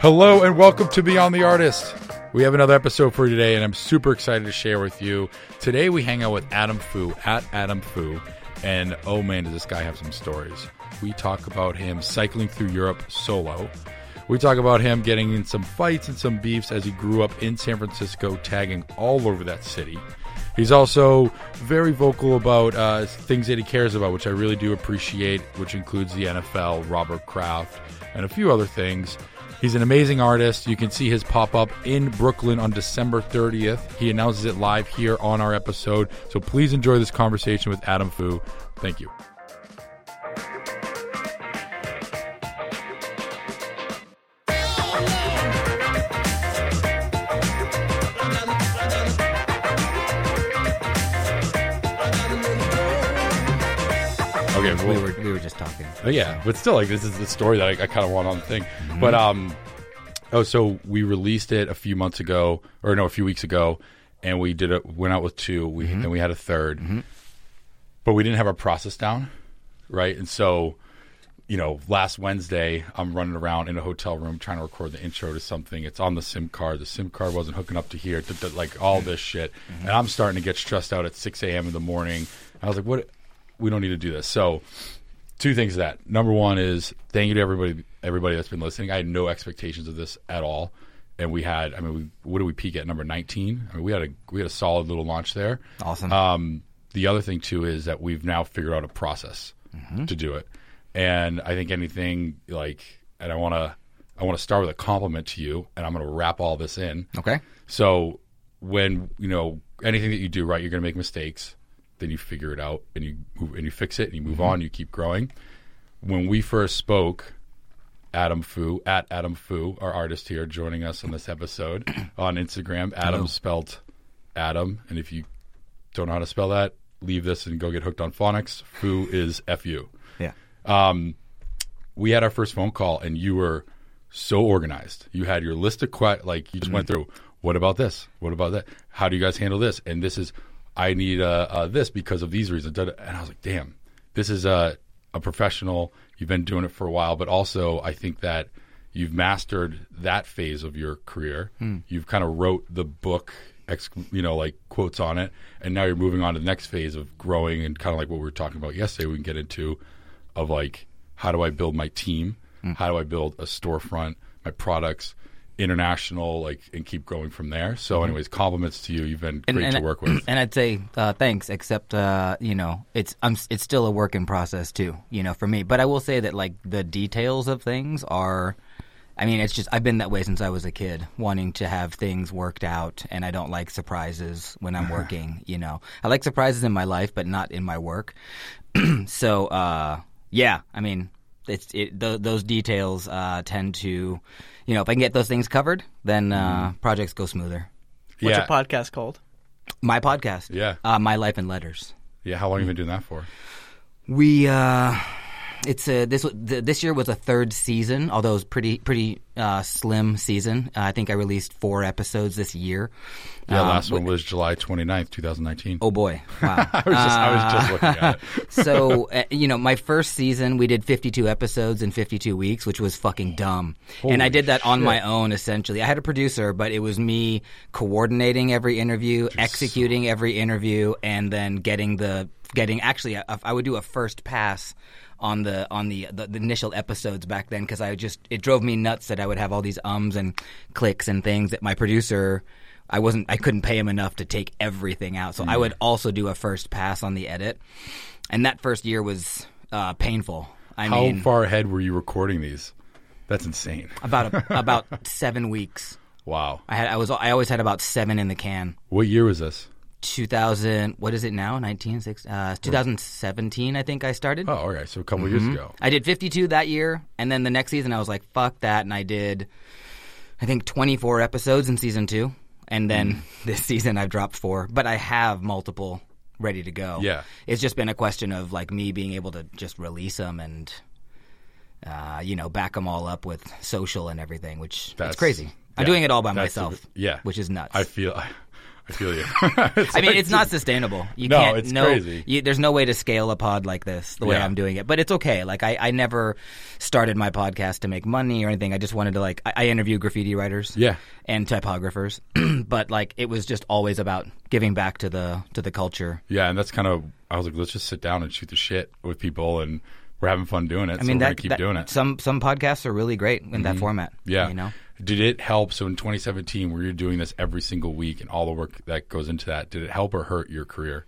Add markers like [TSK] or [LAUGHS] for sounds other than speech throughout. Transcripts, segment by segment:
Hello and welcome to Beyond the Artist. We have another episode for you today, and I'm super excited to share with you. Today we hang out with Adam Fu at Adam Fu, and oh man, does this guy have some stories. We talk about him cycling through Europe solo. We talk about him getting in some fights and some beefs as he grew up in San Francisco, tagging all over that city. He's also very vocal about uh, things that he cares about, which I really do appreciate, which includes the NFL, Robert Kraft, and a few other things. He's an amazing artist. You can see his pop up in Brooklyn on December 30th. He announces it live here on our episode. So please enjoy this conversation with Adam Fu. Thank you. Talking. but yeah, but still, like this is the story that I, I kind of want on the thing. Mm-hmm. But um, oh, so we released it a few months ago, or no, a few weeks ago, and we did it. Went out with two. We mm-hmm. then we had a 3rd mm-hmm. but we didn't have our process down, right? And so, you know, last Wednesday, I'm running around in a hotel room trying to record the intro to something. It's on the SIM card. The SIM card wasn't hooking up to here. like all this shit, and I'm starting to get stressed out at 6 a.m. in the morning. I was like, what? We don't need to do this. So two things to that. Number one is thank you to everybody everybody that's been listening. I had no expectations of this at all. And we had I mean we what did we peak at number 19? I mean we had a we had a solid little launch there. Awesome. Um the other thing too is that we've now figured out a process Mm-hmm. to do it. And I think anything like and I want to I want to start with a compliment to you and I'm going to wrap all this in. okay. So when you know anything that you do right, you're going to make mistakes. Then you figure it out and you move and you fix it and you move mm-hmm. on. You keep growing. When we first spoke, Adam Fu at Adam Fu, our artist here, joining us on this episode [COUGHS] on Instagram. Adam spelt Adam, and if you don't know how to spell that, leave this and go get hooked on phonics. Fu is F U Yeah. Um, we had our first phone call and you were so organized. You had your list of que- like you just went mm-hmm. through. What about this? What about that? How do you guys handle this? And this is I need uh, uh, this because of these reasons. And I was like, damn, this is a a professional. You've been doing it for a while, but also I think that you've mastered that phase of your career. You've kind of wrote the book, ex- you know, like quotes on it, and now you're moving on to the next phase of growing and kind of like what we were talking about yesterday. We can get into of like how do I build my team? How do I build a storefront, my products, international, like, and keep growing from there. So, anyways, compliments to you. You've been great to work with. And I'd say uh, thanks, except uh, you know it's I'm it's still a work in process too. You know, for me. But I will say that like the details of things are. I mean, it's just I've been that way since I was a kid, wanting to have things worked out, and I don't like surprises when I'm [LAUGHS] working. You know, I like surprises in my life, but not in my work. [CLEARS THROAT] so, uh, yeah, I mean, it's it, th- those details uh, tend to, you know, if I can get those things covered, then uh, projects go smoother. What's yeah. your podcast called? My podcast, Yeah. uh, my life in letters. yeah. How long have you been doing that for? We uh, it's a this w- th- this year was a third season, although it was pretty pretty uh, slim season. Uh, I think I released four episodes this year. Yeah, Um, last one was July 29th, 2019. Oh boy! Wow. [LAUGHS] I was just, I was just looking at it. so [LAUGHS] uh, you know, my first season we did 52 episodes in 52 weeks, which was fucking dumb. and I did that on my own essentially. I had a producer, but it was me coordinating every interview, executing every interview, and then getting the getting actually I, I would do a first pass on the on the the, the initial episodes back then because I just it drove me nuts that I would have all these ums and clicks and things that my producer I wasn't I couldn't pay him enough to take everything out. So I would also do a first pass on the edit. And that first year was uh, painful. I How mean far ahead were you recording these? That's insane. about a, [LAUGHS] about 7 weeks. Wow. I had I was I always had about 7 in the can. What year was this? 2000 what is it now? 19 six- uh 2017 I think I started. Oh, all right. So a couple years ago. I did 52 that year, and then the next season I was like, fuck that, and I did, I think 24 episodes in season two, and then [LAUGHS] this season I've dropped four, but I have multiple ready to go. Yeah. it's just been a question of like me being able to just release them and, uh, you know, back them all up with social and everything, which That's- crazy. I'm doing it all by myself. yeah. which is nuts. I feel I, I feel you. [LAUGHS] [LAUGHS] I mean, it's not sustainable. You No, can't. it's no, crazy. You, there's no way to scale a pod like this the way Yeah. I'm doing it. But it's okay. Like I, I never started my podcast to make money or anything. I just wanted to like I, I interview graffiti writers, Yeah. and typographers. [CLEARS THROAT] but like it was just always about giving back to the to the culture. Yeah, and that's kind of I was like, let's just sit down and shoot the shit with people, and we're having fun doing it. I mean, so we're that, gonna keep that- doing it. Mm-hmm. Some some podcasts are really great in that format. Yeah. you know. Did it help? So in 2017, where you're doing this every single week and all the work that goes into that, did it help or hurt your career?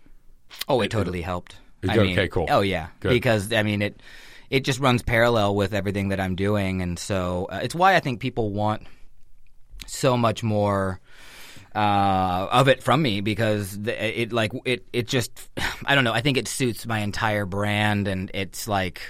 Oh, it totally helped. It I did? mean, Okay, cool. Oh yeah, Good. because I mean it it just runs parallel with everything that I'm doing, and so uh, it's why I think people want so much more uh, of it from me because the, it like it it just [SIGHS] I don't know. I think it suits my entire brand, and it's like.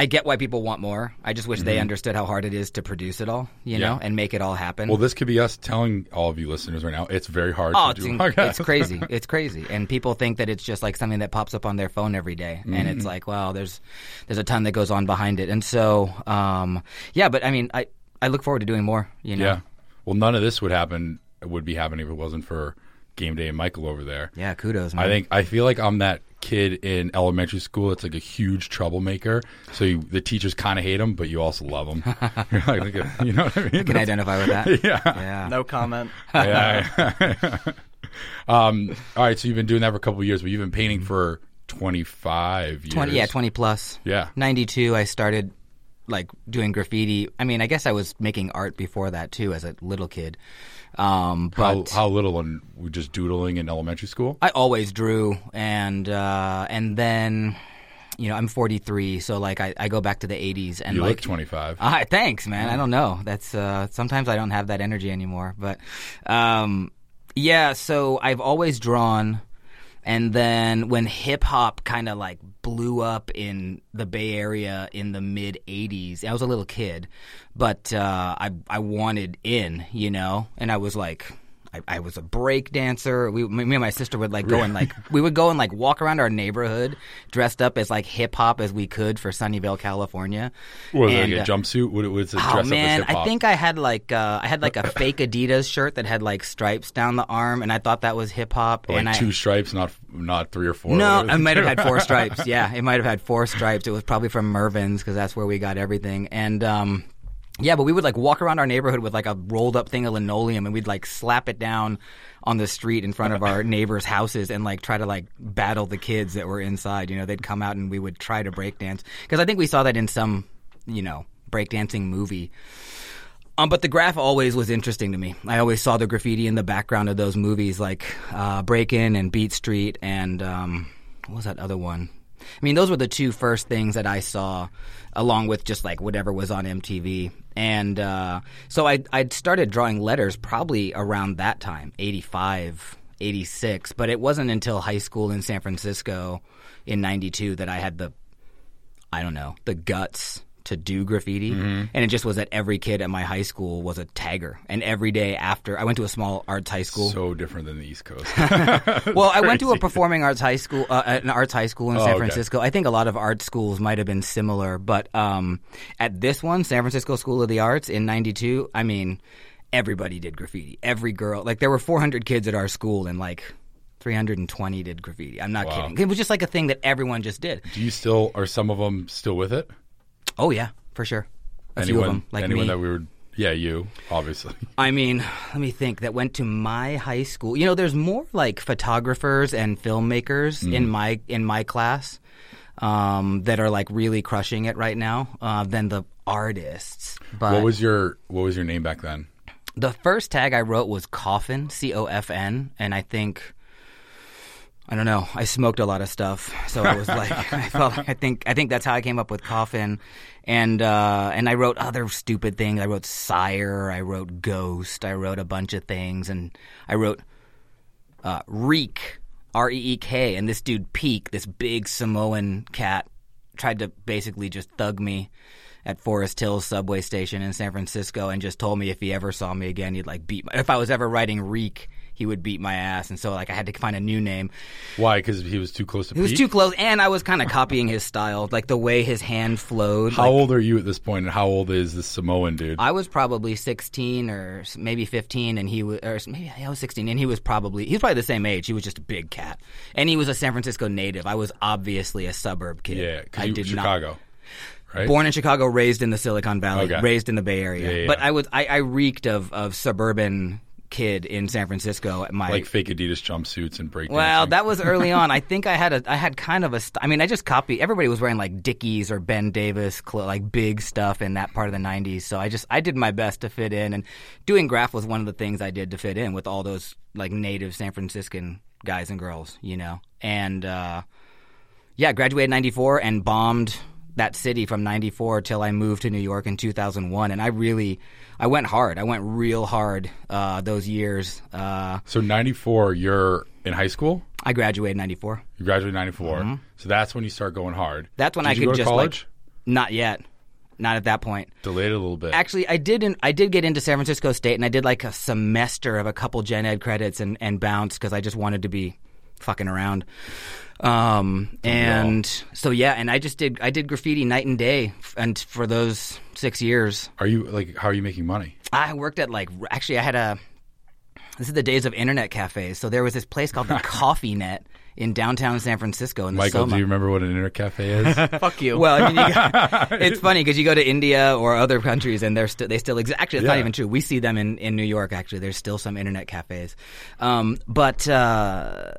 I get why people want more. I just wish they understood how hard it is to produce it all, you know, Mm-hmm. And make it all happen. Well, this could be us telling all of you listeners right now, it's very hard Oh, to it's, do in- it's crazy. [LAUGHS] It's crazy, and people think that it's just like something that pops up on their phone every day, and Mm-hmm. it's like, well, there's there's a ton that goes on behind it, and so, um, yeah. But I mean, I I look forward to doing more. You know, Yeah. Well, none of this would happen. Would be happening if it wasn't for Game Day and Michael over there. yeah. Kudos, man. I think I feel like I'm that kid in elementary school that's like a huge troublemaker. So you, the teachers kind of hate him, but you also love him. [LAUGHS] [LAUGHS] You're like, at- you know what I mean? I can identify with that. [LAUGHS] yeah. Yeah. No comment. yeah. um, all right. So you've been doing that for a couple of years, but you've been painting for 25 years. 20 yeah 20 plus Yeah. 92 i started like doing graffiti i mean i guess i was making art before that too as a little kid um How, but how little and just doodling in elementary school? i always drew and uh and then you know i'm 43 so like i, I go back to the 80s and You like look 25. Ah, thanks, man. I don't know. That's uh, sometimes I don't have that energy anymore. But um, yeah, so I've always drawn, and then when hip hop kind of like blew up in the Bay Area in the mid '80s, I was a little kid, but uh, I I wanted in, you know, and I was like. I, I was a break dancer. We, me and my sister would like go and like we would go and like walk around our neighborhood dressed up as like hip hop as we could for Sunnyvale, California. Was it like a uh, jumpsuit? What was it? Oh man, up as hip I think I had like uh, I had like a fake Adidas shirt that had like stripes down the arm, and I thought that was hip hop. like and two I stripes, not not three or four. no. I might have had four stripes. Yeah, [LAUGHS] it might have had four stripes. It was probably from Mervyn's because that's where we got everything. And um, yeah, but we would like walk around our neighborhood with like a rolled up thing of linoleum, and we'd like slap it down on the street in front of our [LAUGHS] neighbors' houses and like try to like battle the kids that were inside. You know, they'd come out and we would try to break dance because I think we saw that in some you know breakdancing movie. Um, but the graph always was interesting to me. I always saw the graffiti in the background of those movies, like uh, Breakin' and Beat Street, and um, what was that other one? I mean, those were the two first things that I saw, along with just like whatever was on MTV. And uh, so I I started drawing letters probably around that time, 85, 86. But it wasn't until high school in San Francisco in '92 that I had the I don't know, the guts to do graffiti. Mm-hmm. And it just was that every kid at my high school was a tagger. And every day after, I went to a small arts high school. so different than the East Coast. [LAUGHS] [LAUGHS] well, I went to a performing arts high school, uh, an arts high school in Oh, San okay. Francisco. I think a lot of art schools might have been similar. But um, at this one, San Francisco School of the Arts in 92, I mean, everybody did graffiti. Every girl. Like, there were 400 kids at our school and like 320 did graffiti. I'm not Wow. kidding. It was just like a thing that everyone just did. Do you still are some of them still with it? Oh, yeah, for sure. A few anyone of them, like anyone me. that we were yeah, you, obviously. [LAUGHS] I mean, let me think. That went to my high school. You know, there's more like photographers and filmmakers Mm. in my in my class um, that are like really crushing it right now uh, than the artists. But what was your what was your name back then? the first tag I wrote was coffin, C O F N, and I think. I don't know. I smoked a lot of stuff, so I was like, [LAUGHS] [LAUGHS] I felt. I think. I think that's how I came up with coffin, and uh, and I wrote other stupid things. I wrote sire. I wrote ghost. I wrote a bunch of things, and I wrote uh, reek, R E E K, and this dude Peak, this big Samoan cat, tried to basically just thug me at Forest Hills subway station in San Francisco, and just told me if he ever saw me again, he'd like beat. My, if I was ever writing reek, he would beat my ass, and so like I had to find a new name. Why? Because he was too close to. Me. He was too close, and I was kind of copying his style, like the way his hand flowed. How like, old are you at this point, and how old is this Samoan dude? I was probably 16 or maybe 15, and he was, or maybe I was 16, and he was probably he was probably the same age. He was just a big cat, and he was a San Francisco native. I was obviously a suburb kid. yeah, because did not. Right? Born in Chicago, raised in the Silicon Valley, Okay. raised in the Bay Area. Yeah, yeah, But yeah. I was I, I reeked of of suburban kid in San Francisco at my like fake Adidas jumpsuits and break. well, that was early on. I [LAUGHS] think I had a, I had kind of a. St- I mean, I just copied. Everybody was wearing like Dickies or Ben Davis, clo- like big stuff in that part of the '90s. So I just, I did my best to fit in, and doing graph was one of the things I did to fit in with all those like native San Franciscan guys and girls, you know. And uh, yeah, graduated '94 and bombed that city from '94 till I moved to New York in 2001, and I really, I went hard. I went real hard uh, those years. Uh, so '94. You're in high school. I graduated '94. You graduated '94, so that's when you start going hard. Mm-hmm. That's when Did I could just college. like not yet, not at that point. Delayed a little bit. Actually, I did. In, I did get into San Francisco State, and I did like a semester of a couple gen ed credits and and bounced because I just wanted to be fucking around. Um, and so yeah, and I just did. I did graffiti night and day, f- and for those six years, are you like? How are you making money? I worked at like actually I had a. This is the days of internet cafes. So there was this place called the [LAUGHS] Coffee Net in downtown San Francisco in the Michael, Soma. do you remember what an internet cafe is? [LAUGHS] Fuck you. Well, I mean, you got, [LAUGHS] it's funny because you go to India or other countries and they're st- they still exist. Actually, it's not even true. We see them in, in New York. Actually, there's still some internet cafes. Um, but uh,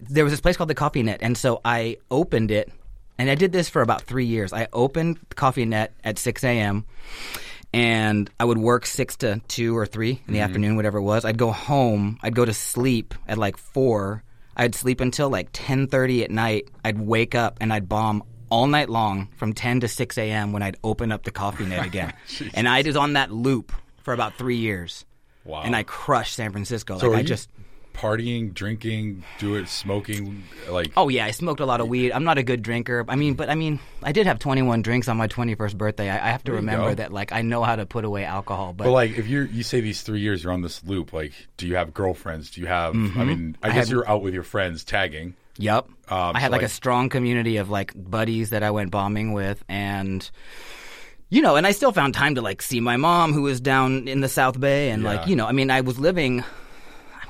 there was this place called the Coffee Net, and so I opened it, and I did this for about three years. I opened the Coffee Net at 6 a.m. And I would work six to two or three in the afternoon, whatever it was. I'd go home. I'd go to sleep at like four. I'd sleep until like ten thirty at night. I'd wake up and I'd bomb all night long from ten to six a.m. when I'd open up the coffee net again. [LAUGHS] and I was on that loop for about three years. Wow. And I crushed San Francisco. So like I you just partying, drinking, do it, smoking, like Oh yeah, I smoked a lot of weed. I'm not a good drinker. I mean, but I mean, I did have 21 drinks on my 21st birthday. I, I have to remember go. that like I know how to put away alcohol. But, But like, if you're you say these three years you're on this loop, like, do you have girlfriends? Do you have? I mean, I, I guess you're out with your friends tagging. Yep. Um, I had so, like, a strong community of like buddies that I went bombing with and you know, and I still found time to like see my mom who was down in the South Bay and Yeah. like, you know, I mean, I was living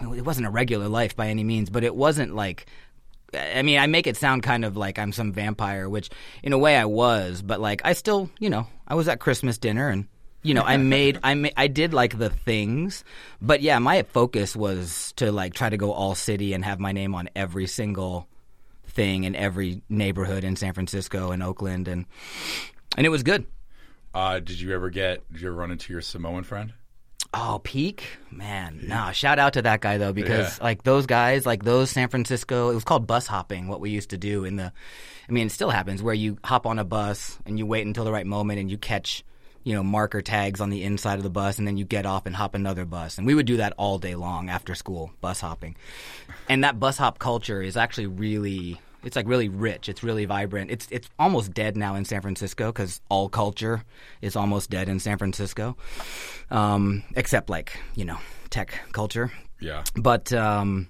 I mean, it wasn't a regular life by any means, but it wasn't like I mean, I make it sound kind of like I'm some vampire, which in a way I was, but like I still, you know, I was at Christmas dinner and you know, I made I ma- I did like the things, but yeah, my focus was to like try to go all city and have my name on every single thing in every neighborhood in San Francisco and Oakland and and it was good. Uh, did you ever get? Did you ever run into your Samoan friend? Oh, peak man! Nah, shout out to that guy though, because Yeah. like those guys, like those San Francisco, it was called bus hopping. What we used to do in the, I mean, it still happens where you hop on a bus and you wait until the right moment and you catch, you know, marker tags on the inside of the bus and then you get off and hop another bus. And we would do that all day long after school, bus hopping. And that bus hop culture is actually really. It's like really rich. It's really vibrant. It's it's almost dead now in San Francisco because all culture is almost dead in San Francisco, um, except like you know tech culture. Yeah. But um,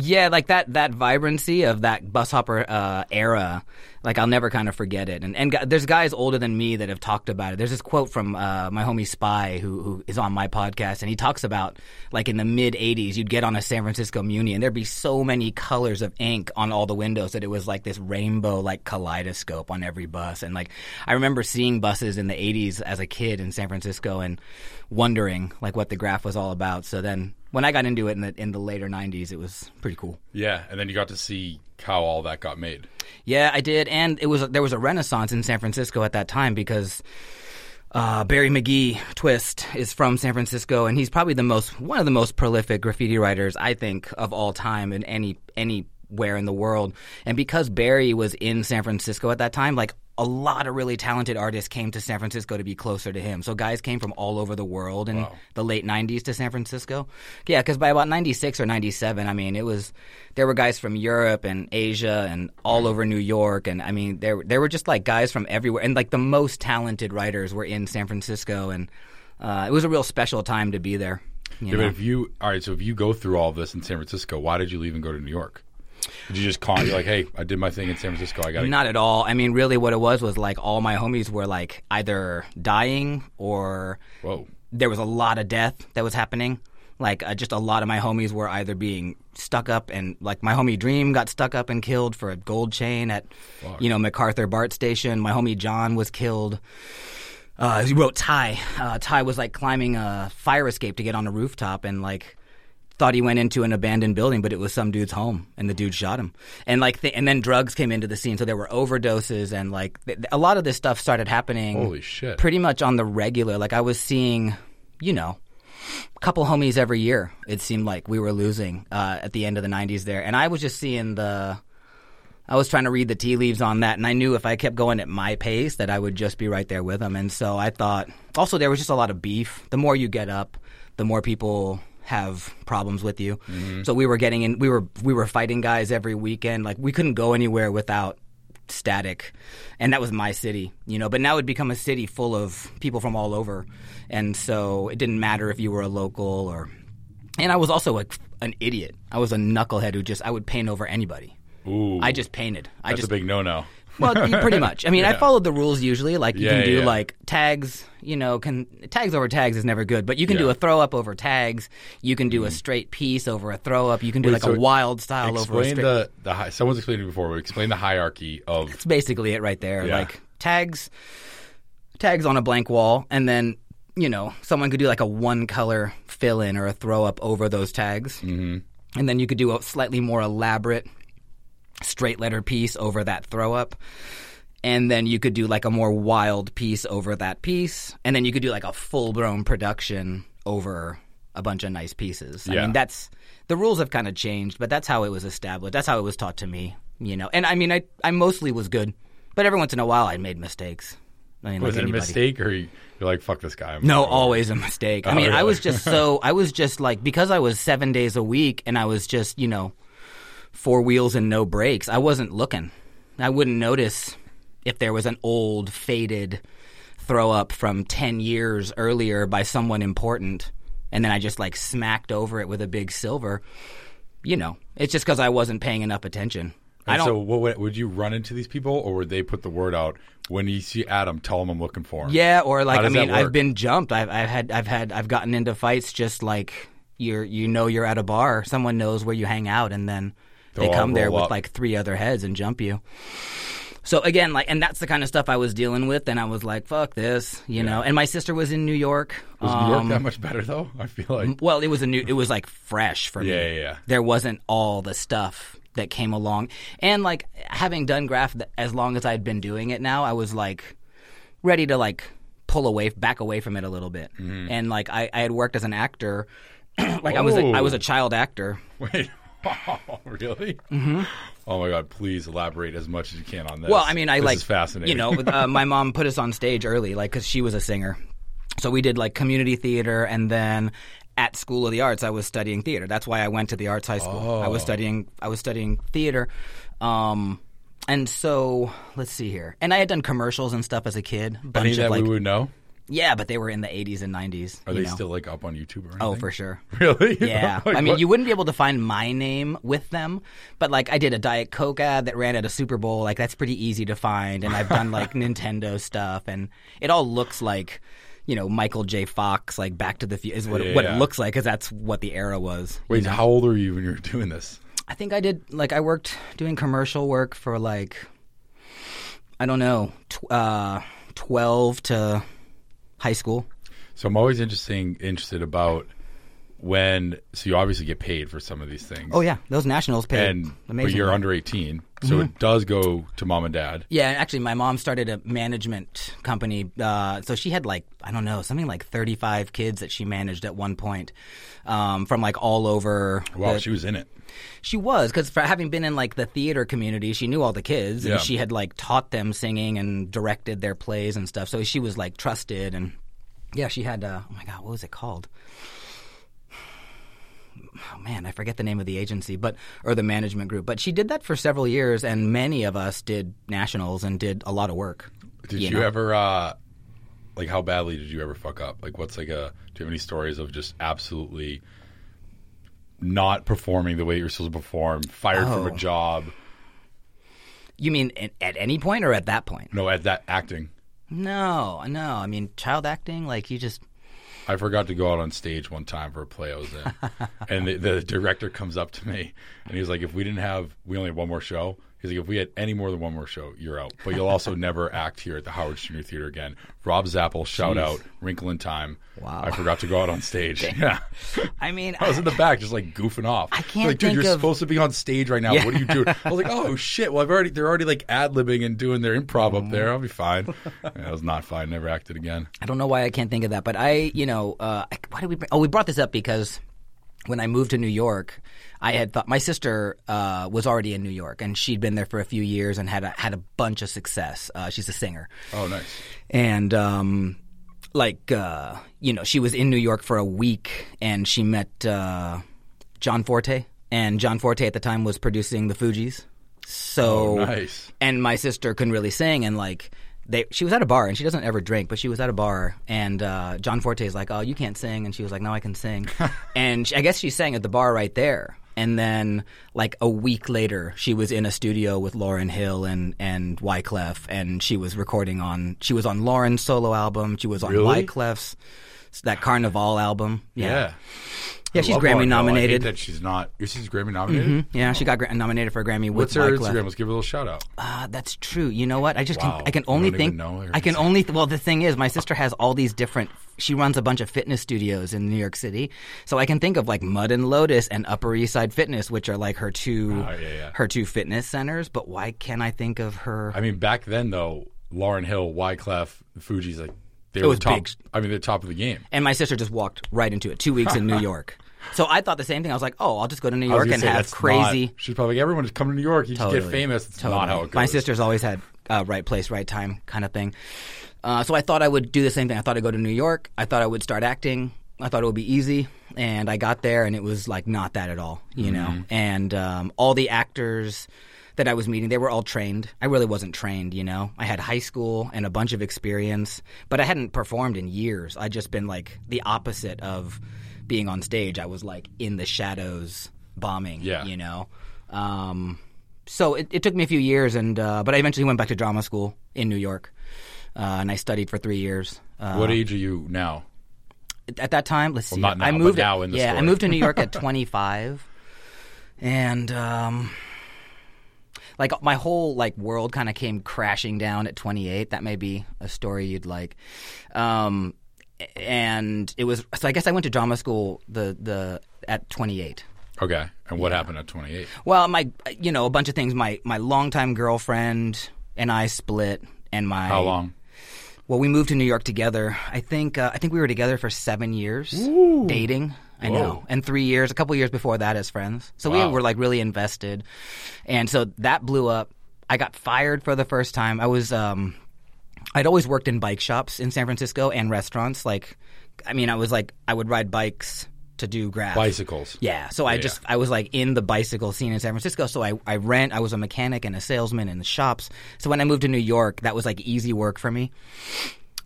yeah, like that that vibrancy of that bus hopper uh, era, like I'll never kind of forget it. And and there's guys older than me that have talked about it. There's this quote from uh, my homie Spy who who is on my podcast, and he talks about like in the mid '80s, you'd get on a San Francisco Muni, and there'd be so many colors of ink on all the windows that it was like this rainbow like kaleidoscope on every bus. And like I remember seeing buses in the '80s as a kid in San Francisco and wondering like what the graph was all about. So then when I got into it in the in the later '90s, it was pretty cool. Yeah, and then you got to see how all that got made. Yeah, I did, and it was there was a renaissance in San Francisco at that time because uh, Barry McGee Twist is from San Francisco, and he's probably the most one of the most prolific graffiti writers I think of all time in any anywhere in the world. And because Barry was in San Francisco at that time, like a lot of really talented artists came to San Francisco to be closer to him. So guys came from all over the world in the late '90s to San Francisco. Yeah, because by about '96 or '97, I mean it was there were guys from Europe and Asia and all over New York, and I mean there there were just like guys from everywhere, and like the most talented writers were in San Francisco, and uh, it was a real special time to be there. You Yeah, but if you all right, so if you go through all this in San Francisco, why did you leave and go to New York? Did you just call? You're like, hey, I did my thing in San Francisco. I got Not at all. I mean, really, what it was was like all my homies were like either dying or Whoa. there was a lot of death that was happening. Like uh, just a lot of my homies were either being stuck up and like my homie Dream got stuck up and killed for a gold chain at you know MacArthur BART station. My homie John was killed. Uh, he wrote Ty. Uh, Ty was like climbing a fire escape to get on a rooftop and like thought he went into an abandoned building, but it was some dude's home, and the dude shot him. And like, th- and then drugs came into the scene, so there were overdoses, and like, th- a lot of this stuff started happening. Holy shit. Pretty much on the regular. Like, I was seeing, you know, a couple homies every year. It seemed like we were losing uh, at the end of the '90s there, and I was just seeing the. I was trying to read the tea leaves on that, and I knew if I kept going at my pace, that I would just be right there with them. And so I thought. Also, there was just a lot of beef. The more you get up, the more people have problems with you. Mm-hmm. So we were getting in. We were we were fighting guys every weekend. Like we couldn't go anywhere without static and that was my city you know but now it'd become a city full of people from all over and so it didn't matter if you were a local or and i was also like an idiot i was a knucklehead who just i would paint over anybody Ooh, i just painted i that's just a big no-no. Well, pretty [LAUGHS] much. I mean, I Yeah. followed the rules usually. Like you Yeah, can do yeah. like tags. You know, can tags over tags is never good, but you can do a throw up over tags. You can do a straight piece over a throw up. You can do Wait, like so a wild style over a Explain the the hi- someone's explained it before. Explain the hierarchy of That's basically it right there. Like tags, tags on a blank wall, and then you know someone could do like a one color fill in or a throw up over those tags, mm-hmm. and then you could do a slightly more elaborate straight letter piece over that throw up. And then you could do like a more wild piece over that piece, and then you could do like a full blown production over a bunch of nice pieces. I mean, that's the rules have kind of changed, but that's how it was established. That's how it was taught to me, you know. And I mean, I I mostly was good, but every once in a while I made mistakes. I mean, was like it a mistake or you- you're like fuck this guy? I'm No, always a mistake. I Oh, mean, I was just [LAUGHS] so I was just like because I was seven days a week and I was just you know four wheels and no brakes. I wasn't looking. I wouldn't notice if there was an old faded throw up from ten years earlier by someone important, and then I just like smacked over it with a big silver. You know, it's just because I wasn't paying enough attention. I And don't. so, what, would you run into these people, or would they put the word out when you see Adam? Tell him I'm looking for him. Yeah, or like I mean, I've been jumped. I've I've had I've had I've gotten into fights just like you're you know you're at a bar. Someone knows where you hang out, and then They'll all come there with up. like three other heads and jump you. So again, like, and that's the kind of stuff I was dealing with, and I was like, "Fuck this," you know. And my sister was in New York. Was New York Um, that much better though? I feel like well, it was a new. It was like fresh for me. Yeah, yeah, yeah. There wasn't all the stuff that came along, and like having done graph as long as I'd been doing it now, I was like ready to like pull away, back away from it a little bit. Mm-hmm. And like I, I had worked as an actor, [CLEARS THROAT] like I was a, I was a child actor. [LAUGHS] wait, [LAUGHS] really? Mm-hmm. Oh my god! Please elaborate as much as you can on this. Well, I mean, I this like is fascinating. You know, uh, my mom put us on stage early, like because she was a singer. So we did like community theater, and then at School of the Arts, I was studying theater. That's why I went to the arts high school. I was Oh. studying. I was studying theater. Um, and so let's see here. And I had done commercials and stuff as a kid. any Bunch that of like, we would know. Yeah, but they were in the '80s and '90s. Are they know. still like up on YouTube or anything? Oh, for sure. [LAUGHS] really? [LAUGHS] Yeah, Like, I mean, what- you wouldn't be able to find my name with them, but like I did a Diet Coke ad that ran at a Super Bowl. Like that's pretty easy to find, and I've done like [LAUGHS] Nintendo stuff, and it all looks like, you know, Michael J. Fox, like Back to the Future is what it, what Yeah. it looks like, because that's what the era was. Wait, how old were you when you were doing this? I think I did like I worked doing commercial work for like I don't know, tw- uh, twelve to high school. So I'm always interesting interested about when. So you obviously get paid for some of these things. Oh yeah, those nationals paid and but you're under 18, so Mm-hmm. it does go to mom and dad. Yeah, actually, my mom started a management company. Uh, so she had like I don't know something like thirty five kids that she managed at one point, um, from like all over. Wow, the- she was in it. she was because for having been in like the theater community, she knew all the kids and she had like taught them singing and directed their plays and stuff. So she was like trusted and yeah, she had. Uh, oh my god, what was it called? Oh man, I forget the name of the agency, but or the management group. But she did that for several years, and many of us did nationals and did a lot of work. Did you you, know? ever uh like how badly did you ever fuck up? Like what's like a do you have any stories of just absolutely not performing the way you're supposed to perform, fired from Oh. a job? You mean at any point or at that point? No, at that acting. No, no. I mean, child acting, like you just. I forgot to go out on stage one time for a play I was in, [LAUGHS] and the, the director comes up to me and he's like, "If we didn't have, we only had one more show. He's like, if we had any more than one more show, you're out. But you'll also [LAUGHS] never act here at the Howard Junior Theater again." Rob Zappel, shout out, Wrinkle in Time. Wow. I forgot to go out on stage. [LAUGHS] yeah, I mean, I was in the back just like goofing off. I can't like, dude, you're of- supposed to be on stage right now. Yeah. What are you doing? [LAUGHS] I was like, oh shit. Well, I've already they're already like ad libbing and doing their improv up there. I'll be fine. Yeah, it was not fine. Never acted again. I don't know why I can't think of that, but I, you know, uh, why did we? Bring, oh, we brought this up because when I moved to New York, I had thought my sister uh, was already in New York, and she'd been there for a few years and had a, had a bunch of success. Uh, she's a singer, Oh, nice. and um, like uh, you know, she was in New York for a week, and she met uh, John Forte, and John Forte at the time was producing the Fugees. So Oh, nice. and my sister couldn't really sing and like they she was at a bar and she doesn't ever drink but she was at a bar and uh, john forte is like oh you can't sing. And she was like no i can sing. [LAUGHS] And she, i guess she sang at the bar right there. And then like a week later she was in a studio with lauryn hill and and wyclef and she was recording on she was on lauryn's solo album. She was on Really? wyclef's that carnival album Yeah. yeah yeah, she's grammy Lauryn Hill. I hate nominated that she's not. She's Grammy nominated. yeah she got gra- nominated for a grammy with What's her Wyclef. Instagram? Let's give her a little shout out. Uh, that's true. You know what? I just Wow. can, I can only think. I can only well the thing is my sister has all these different she runs a bunch of fitness studios in New York City. So I can think of like Mud and Lotus and Upper East Side Fitness which are like her two Oh, yeah, yeah. her two fitness centers, but why can't I think of her I mean, back then though, Lauryn Hill, Wyclef, Fugees like they It were was top. big. I mean, they're top of the game. and my sister just walked right into it. 2 weeks in New [LAUGHS] York. So I thought the same thing. I was like, "Oh, I'll just go to New York and say, have crazy Not, she's probably like, everyone just come to New York. You just get famous. It's Totally. not how it goes. My sister's always had uh, right place, right time kind of thing. Uh, so I thought I would do the same thing. I thought I'd go to New York. I thought I would start acting. I thought it would be easy. And I got there, and it was like not that at all, you know? Mm-hmm. And um, all the actors that I was meeting, they were all trained. I really wasn't trained, you know? I had high school and a bunch of experience, but I hadn't performed in years. I'd just been like the opposite of being on stage. I was like in the shadows bombing, Yeah. you know? Um, so it, it took me a few years, and uh, but I eventually went back to drama school in New York, uh, and I studied for three years. Uh, what age are you now? at that time, let's see. not now, I moved. now in the yeah, I moved to New York at [LAUGHS] 25, and um, like my whole like world kind of came crashing down at 28. That may be a story you'd like. Um, and it was so. I guess I went to drama school the the at 28. Okay, and what happened at 28? Well, my you know a bunch of things. My my longtime girlfriend and I split, and my How long? Well, we moved to New York together. I think uh, I think we were together for seven years dating. I know, and three years, a couple years before that as friends. So Wow. we were like really invested, and so that blew up. I got fired for the first time. I was um, I'd always worked in bike shops in San Francisco and restaurants. Like, I mean, I was like I would ride bikes to do graph. Bicycles. Yeah, so I Yeah. just I was like in the bicycle scene in San Francisco. So I I rent. I was a mechanic and a salesman in the shops. So when I moved to New York, that was like easy work for me.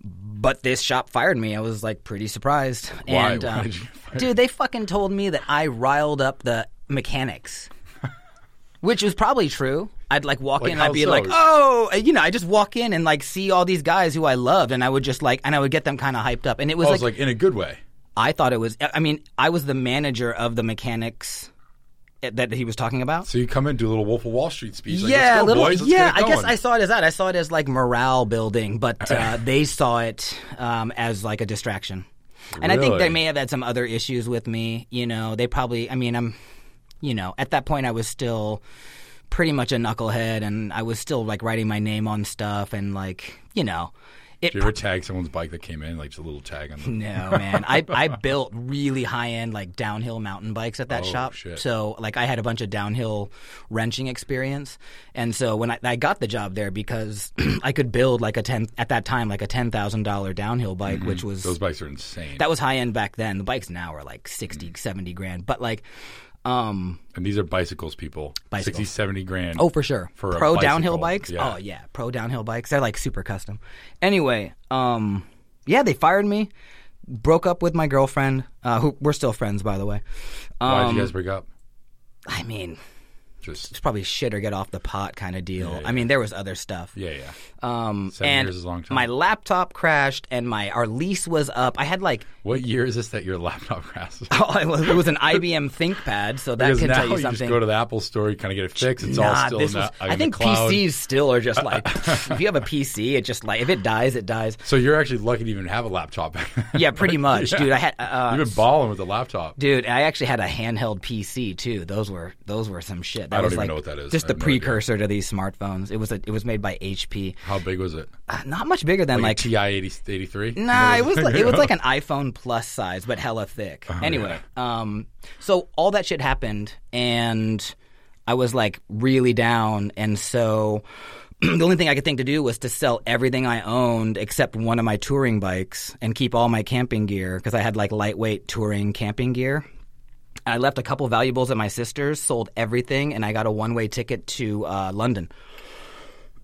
But this shop fired me. I was like pretty surprised. Why? And, Why um, did you get fired? Dude, they fucking told me that I riled up the mechanics. [LAUGHS] Which was probably true. I'd like walk Like, in, how I'd be so? like, "Oh," you know, I just walk in and like see all these guys who I loved, and I would just like, and I would get them kind of hyped up, and it was I like, was like, in a good way. I thought it was. I mean, I was the manager of the mechanics that he was talking about. So you come in, do a little Wolf of Wall Street speech. Like, yeah, little. boys. Yeah, I guess. I saw it as that. I saw it as like morale building, but [LAUGHS] uh, they saw it um, as like a distraction. And I think they may have had some other issues with me. You know, they probably. I mean, I'm. You know, at that point, I was still pretty much a knucklehead, and I was still like writing my name on stuff, and like you know, it Did you ever tag someone's bike that came in, like just a little tag on them? No, [LAUGHS] man. I, I built really high end like downhill mountain bikes at that Oh, shop. shit. So like I had a bunch of downhill wrenching experience. And so when I, I got the job there because [CLEARS THROAT] I could build like a ten at that time like a ten thousand dollar downhill bike, which was Mm-hmm. Those bikes are insane. that was high end back then. The bikes now are like 60, 70 grand. But like um and these are bicycles, people. Bicycles. 60, 70 grand. Oh, for sure. For pro downhill bikes. yeah. Oh yeah, pro downhill bikes. They're like super custom. Anyway, um, yeah, they fired me. Broke up with my girlfriend. Uh, who we're still friends, by the way. Why did Um, you guys break up? I mean, Just it's probably shit or get off the pot kind of deal. Yeah, yeah. I mean, there was other stuff. yeah, yeah. Um, Seven and years is a long time. my laptop crashed, and my our lease was up. I had like What year is this that your laptop [LAUGHS] crashed? [LAUGHS] oh, it was, it was an IBM ThinkPad, so that Because now tell you you something. just go to the Apple store, you kind of get it fixed. It's all still this in was, the, I in think. PCs still are just [LAUGHS] like if you have a PC, it just like if it dies, it dies. So you're actually lucky to even have a laptop. Yeah, pretty much, Yeah. dude. I had uh, You've been balling with the laptop. Dude, I actually had a handheld PC too. Those were those were some shit. That I don't was even like know what that is. Just I the have no idea. precursor to these smartphones. It was a, it was made by HP. How big was it? Uh, not much bigger than Like, like, a TI 80, 83? Nah, it was [LAUGHS] like, it was like an [LAUGHS] iPhone Plus size, but hella thick. anyway, um, so all that shit happened, and I was like really down, and so [CLEARS THROAT] the only thing I could think to do was to sell everything I owned except one of my touring bikes and keep all my camping gear because I had like lightweight touring camping gear. I left a couple valuables at my sister's, sold everything, and I got a one way ticket to uh, London.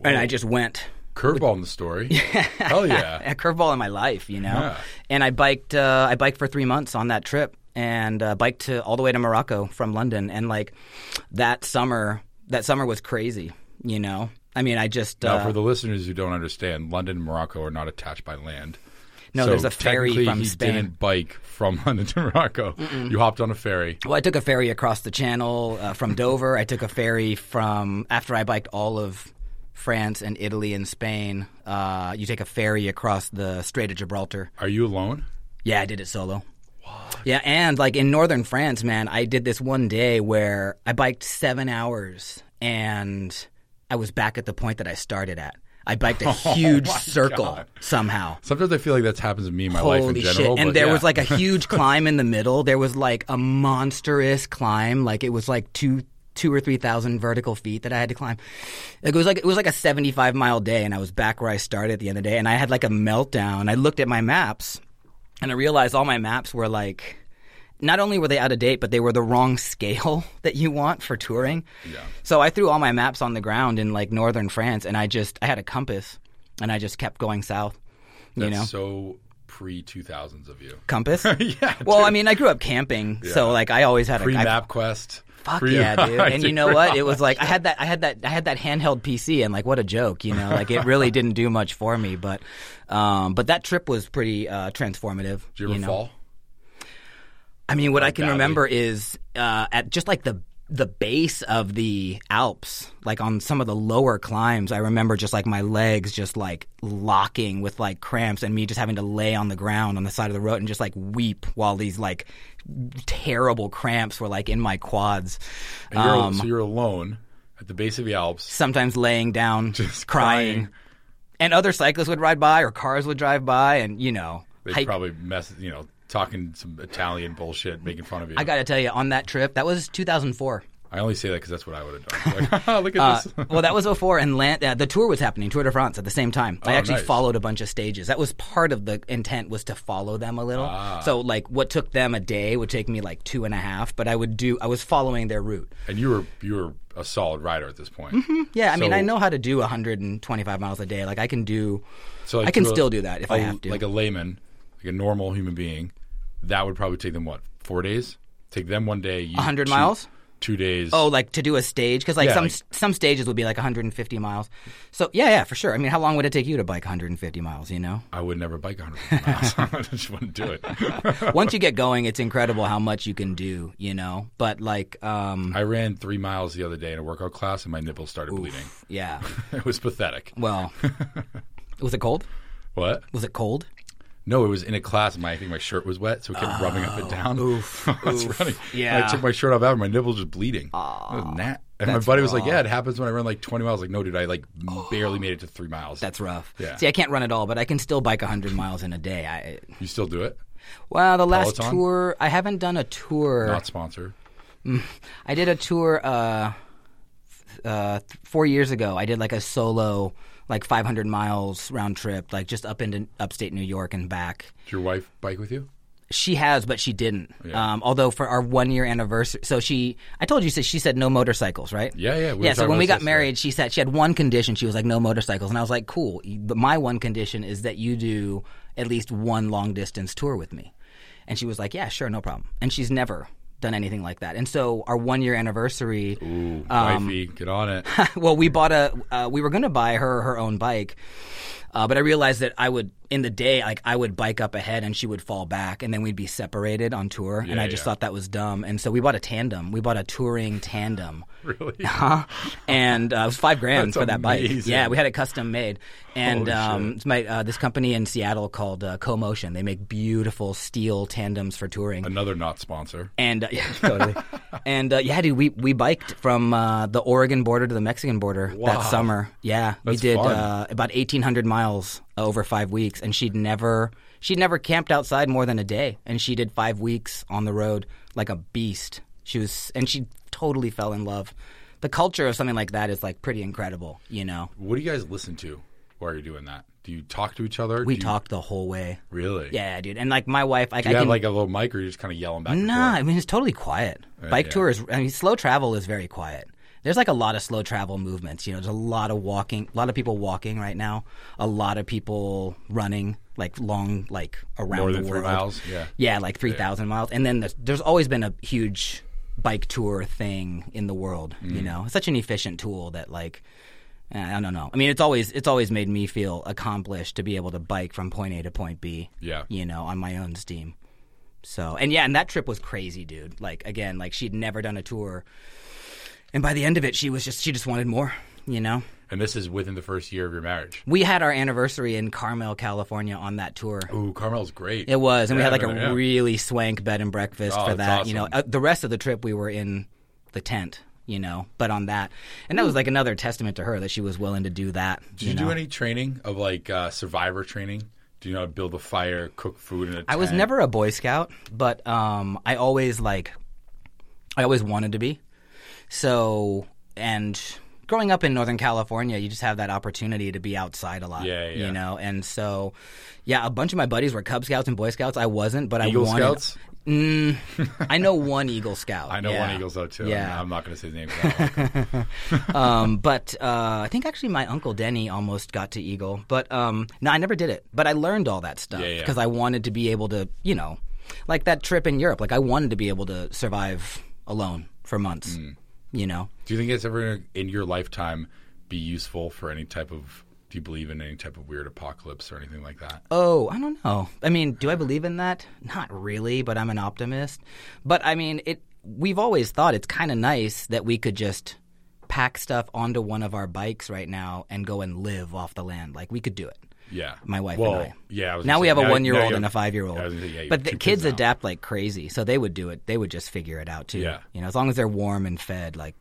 And I just went. Curveball in the story. [LAUGHS] Hell yeah. [LAUGHS] a curveball in my life, you know. Yeah. And I biked. Uh, I biked for three months on that trip, and uh, biked to all the way to Morocco from London. And like that summer, that summer was crazy. You know. I mean, I just Now, uh, for the listeners who don't understand, London and Morocco are not attached by land. No, So there's a ferry from he Spain. didn't bike from [LAUGHS] London to Morocco. You hopped on a ferry. Well, I took a ferry across the channel uh, from Dover. I took a ferry from after I biked all of France and Italy and Spain. Uh, you take a ferry across the Strait of Gibraltar. Are you alone? Yeah, I did it solo. Yeah, and like in northern France, man, I did this one day where I biked seven hours and I was back at the point that I started at. I biked a [LAUGHS] oh huge Oh circle God. somehow. Sometimes I feel like that happens to me in my life in Holy general. shit! And there yeah. was like a [LAUGHS] huge climb in the middle. There was like a monstrous climb. Like it was like two, two or three thousand vertical feet that I had to climb. Like, it was like it was like a seventy-five mile day, and I was back where I started at the end of the day. And I had like a meltdown. I looked at my maps, and I realized all my maps were like. Not only were they out of date, but they were the wrong scale [LAUGHS] that you want for touring. Yeah. So I threw all my maps on the ground in like northern France, and I just I had a compass, and I just kept going south. You That's know, so pre 2000s of you. compass. [LAUGHS] yeah. Well, dude. I mean, I grew up camping, so like I always had a pre MapQuest. Fuck pre- yeah, dude! And you know what? It was like I had that, I had that, I had that handheld PC, and like what a joke, you know? Like it really [LAUGHS] didn't do much for me, but, um, but that trip was pretty uh, transformative. Did you ever know? fall? I mean, what I can remember is uh, at just like the the base of the Alps, like on some of the lower climbs, I remember just like my legs just like locking with like cramps, and me just having to lay on the ground on the side of the road and just like weep while these like terrible cramps were like in my quads. And you're, Um, so you're alone at the base of the Alps. sometimes laying down, [LAUGHS] Just crying. crying. and other cyclists would ride by or cars would drive by, and you know, They probably mess, you know, talking some Italian bullshit, making fun of you. I got to tell you, on that trip, that was 2004. I only say that because that's what I would have done. [LAUGHS] Like, [LAUGHS] "Oh, look at Uh, this. [LAUGHS] well, that was 04, and land, uh, the tour was happening, Tour de France, at the same time. I Oh, actually nice. followed a bunch of stages. That was part of the intent was to follow them a little. Ah. So, like, what took them a day would take me like two and a half, but I would do. I was following their route. and you were you were a solid rider at this point. Yeah, I mean, I know how to do 125 miles a day. Like, I can do. So like I can a- still do that if a- I have to. Like a layman, like a normal human being, that would probably take them what four days? Take them one day. You 100 two- miles? Two days. Oh, like to do a stage because like Yeah, some like- some stages would be like 150 miles. So yeah, yeah, for sure. I mean, how long would it take you to bike 150 miles? You know, I would never bike 100 miles. [LAUGHS] I just wouldn't do it. [LAUGHS] once you get going, it's incredible how much you can do. You know, but like, um, I ran three miles the other day in a workout class, and my nipples started bleeding. yeah. [LAUGHS] It was pathetic. Well, was it cold? What? Was it cold? No, it was in a class. My I think my shirt was wet, so it kept rubbing up and down. Oh, [LAUGHS] oof, [LAUGHS] I was oof. running. Yeah. And I took my shirt off after my nipples just bleeding. was nat- and my buddy was like, "Yeah, it happens when I run like 20 miles." Like, no, dude, I like barely made it to three miles. That's rough. Yeah. See, I can't run at all, but I can still bike 100 miles in a day. I you still do it? well, the last Peloton? tour I haven't done a tour. Not sponsored. I did a tour uh, uh, four years ago. I did like a solo, like 500 miles round trip, like just up into upstate New York and back. Did your wife bike with you? She has, but she didn't. Yeah. Um, although for our one year anniversary, so she, I told you, she said no motorcycles, right? Yeah, yeah, we yeah. So when we got married, she said she had one condition. She was like no motorcycles, and I was like, cool. But my one condition is that you do at least one long distance tour with me. And she was like, yeah, sure, no problem. And she's never done anything like that. And so our one year anniversary, Ooh, Um, wifey, get on it. [LAUGHS] well, we bought a. Uh, we were going to buy her her own bike, uh, but I realized that I would in the day like I would bike up ahead and she would fall back, and then we'd be separated on tour. and I just yeah. thought that was dumb. And so we bought a tandem. We bought a touring tandem. [LAUGHS] Really? [LAUGHS] Huh? And uh, it was five grand That's for that bike. Yeah, we had it custom made. And um, it's my uh, this company in Seattle called uh, CoMotion. They make beautiful steel tandems for touring. Another not sponsor. And uh, [LAUGHS] yeah, totally. and uh, yeah, dude, we we biked from uh, the Oregon border to the Mexican border Wow. that summer. Yeah, we did uh, about eighteen hundred miles over five weeks, and she'd never she'd never camped outside more than a day, and she did five weeks on the road like a beast. She was, and she totally fell in love. The culture of something like that is like pretty incredible, you know. What do you guys listen to while you're doing that? Do you talk to each other? We Do you- talked the whole way. Really? Yeah, dude, and like my wife, like Do you I have can like a little mic, or you're just kind of yelling back? Nah, I mean it's totally quiet. Uh, Bike yeah. tour is. I mean, slow travel is very quiet. There's like a lot of slow travel movements. You know, there's a lot of walking, a lot of people walking right now, a lot of people running like long, like around More the than three world. miles? Yeah. yeah, like three thousand miles. And then there's, there's always been a huge bike tour thing in the world. Mm. You know, it's such an efficient tool that like. eh, I don't know. I mean, it's always it's always made me feel accomplished to be able to bike from point A to point B Yeah. you know, on my own steam. So, and yeah, and that trip was crazy, dude. Like again, like she'd never done a tour. And by the end of it, she was just she just wanted more, you know. And this is within the first year of your marriage. We had our anniversary in Carmel, California on that tour. Ooh, Carmel's great. It was, and we had like a yeah. really swank bed and breakfast Oh, for that. You know, uh, the rest of the trip we were in the tent, you know, but on that, and that was like another testament to her that she was willing to do that. Did you, know? do any training of like uh, survivor training? Do you know how to build a fire, cook food in a I was never a Boy Scout, but um, I always like, I always wanted to be. So, and growing up in Northern California, you just have that opportunity to be outside a lot. Yeah, yeah. You know, and so, yeah, a bunch of my buddies were Cub Scouts and Boy Scouts. I wasn't, but Eagle I wanted. Scouts. Mm, I know [LAUGHS] one Eagle Scout. I know yeah. one Eagle Scout too. Yeah. I'm not going to say his name. 'cause I like [LAUGHS] [LAUGHS] um, but uh, I think actually my uncle Denny almost got to Eagle, but um, no, I never did it. But I learned all that stuff Yeah, yeah. because I wanted to be able to, you know, like that trip in Europe. Like I wanted to be able to survive alone for months. Mm. You know, Do you think it's ever in your lifetime be useful for any type of? Do you believe in any type of weird apocalypse or anything like that? Oh, I don't know. I mean, do I believe in that? Not really, but I'm an optimist. But I mean, it. We've always thought it's kind of nice that we could just pack stuff onto one of our bikes right now and go and live off the land. Like we could do it. Yeah, My wife well, and I. Yeah, I was Now gonna we say, have a one year old and a five year old. Yeah, I was gonna say, yeah, you but the kids now. adapt like crazy, so they would do it. They would just figure it out too. Yeah. You know, as long as they're warm and fed, like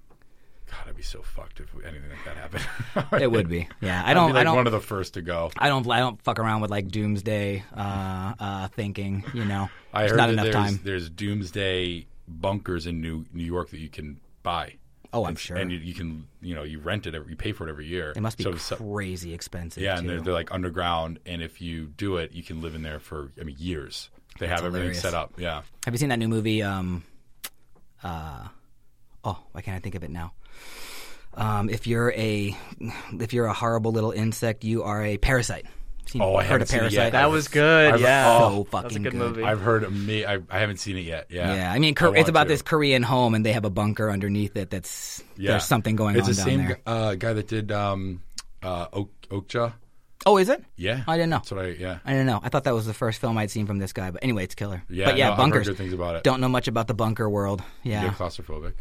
God, I'd be so fucked if anything like that happened. it would be. [LAUGHS] Yeah, I don't. like I don't. one of the first to go. I don't. I don't fuck around with like doomsday uh, uh, thinking. You know, I There's heard not enough there's, time. there's doomsday bunkers in New New York that you can buy. Oh, I'm And- sure. And you, you can, you know, you rent it, every, you pay for it every year. It must be So- so- crazy expensive. yeah, and they're, they're like underground, and if you do it, you can live in there for, I mean, years. They have everything hilarious. set up. Yeah. Have you seen that new movie? Um, uh, oh, why can't I think of it now? Um, if you're a if you're a horrible little insect, you are a parasite. Seen, Oh, I heard haven't of seen it parasite? yet. That was good. I've- yeah, oh, so that fucking good, good. movie. I've heard me. I, I haven't seen it yet. Yeah. Yeah, I mean, Kor- want it's about to. this Korean home, and they have a bunker underneath it. That's Yeah. there's something going it's on the down same there. uh, guy that did um, uh, Ok- Okja. Oh, is it? Yeah. I didn't know. That's what I. Yeah. I didn't know. I thought that was the first film I'd seen from this guy. But anyway, it's killer. Yeah. but yeah, no, I've heard bunkers. good things about it. Don't know much about the bunker world. You Yeah. get claustrophobic.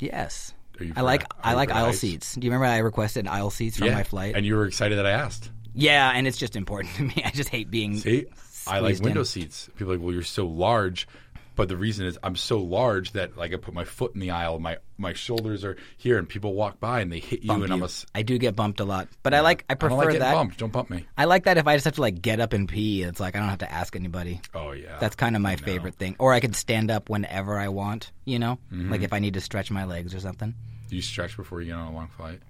yes. I like I like aisle seats. Do you remember I requested aisle seats from yeah. my flight? and you were excited that I asked. Yeah, and it's just important [LAUGHS] to me. I just hate being. See, I like window in. seats. People are like, well, you're so large, but the reason is I'm so large that like I put my foot in the aisle, my my shoulders are here, and people walk by and they hit you, bump and I'm you. a. s- I do get bumped a lot, but I like I I prefer don't like that. bumped. Don't bump me. I like that if I just have to like get up and pee, it's like I don't have to ask anybody. Oh yeah, That's kind of my favorite thing. Or I can stand up whenever I want, you know? Mm-hmm. Like if I need to stretch my legs or something. Do you stretch before you get on a long flight?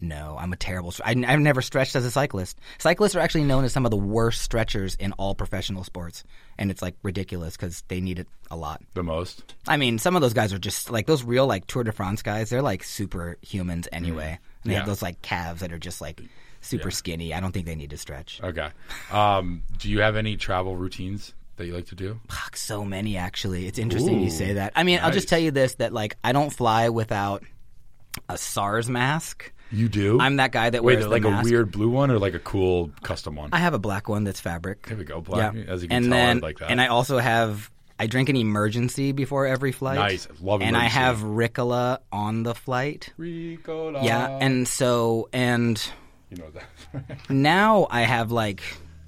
No, I'm a terrible. I, I've never stretched as a cyclist. Cyclists are actually known as some of the worst stretchers in all professional sports, and it's like ridiculous because they need it a lot. The most. I mean, some of those guys are just like those real like Tour de France guys. They're like superhumans anyway, and they have Mm. Those like calves that are just like super skinny. I don't think they need to stretch. Okay. Um, do you have any travel routines that you like to do? Fuck, so many actually. It's interesting you say that. I mean, I'll just tell you this: that like I don't fly without a SARS mask. You do. I'm that guy that Wait, wears like a mask. weird blue one or like a cool custom one? I have a black one that's fabric. There we go, black. Yeah. As you can and tell, I then, like that. And I also have I drink an Emergen-C before every flight. Nice. Love And I have Ricola on the flight. Ricola. Yeah, and so and you know that. [LAUGHS] now I have like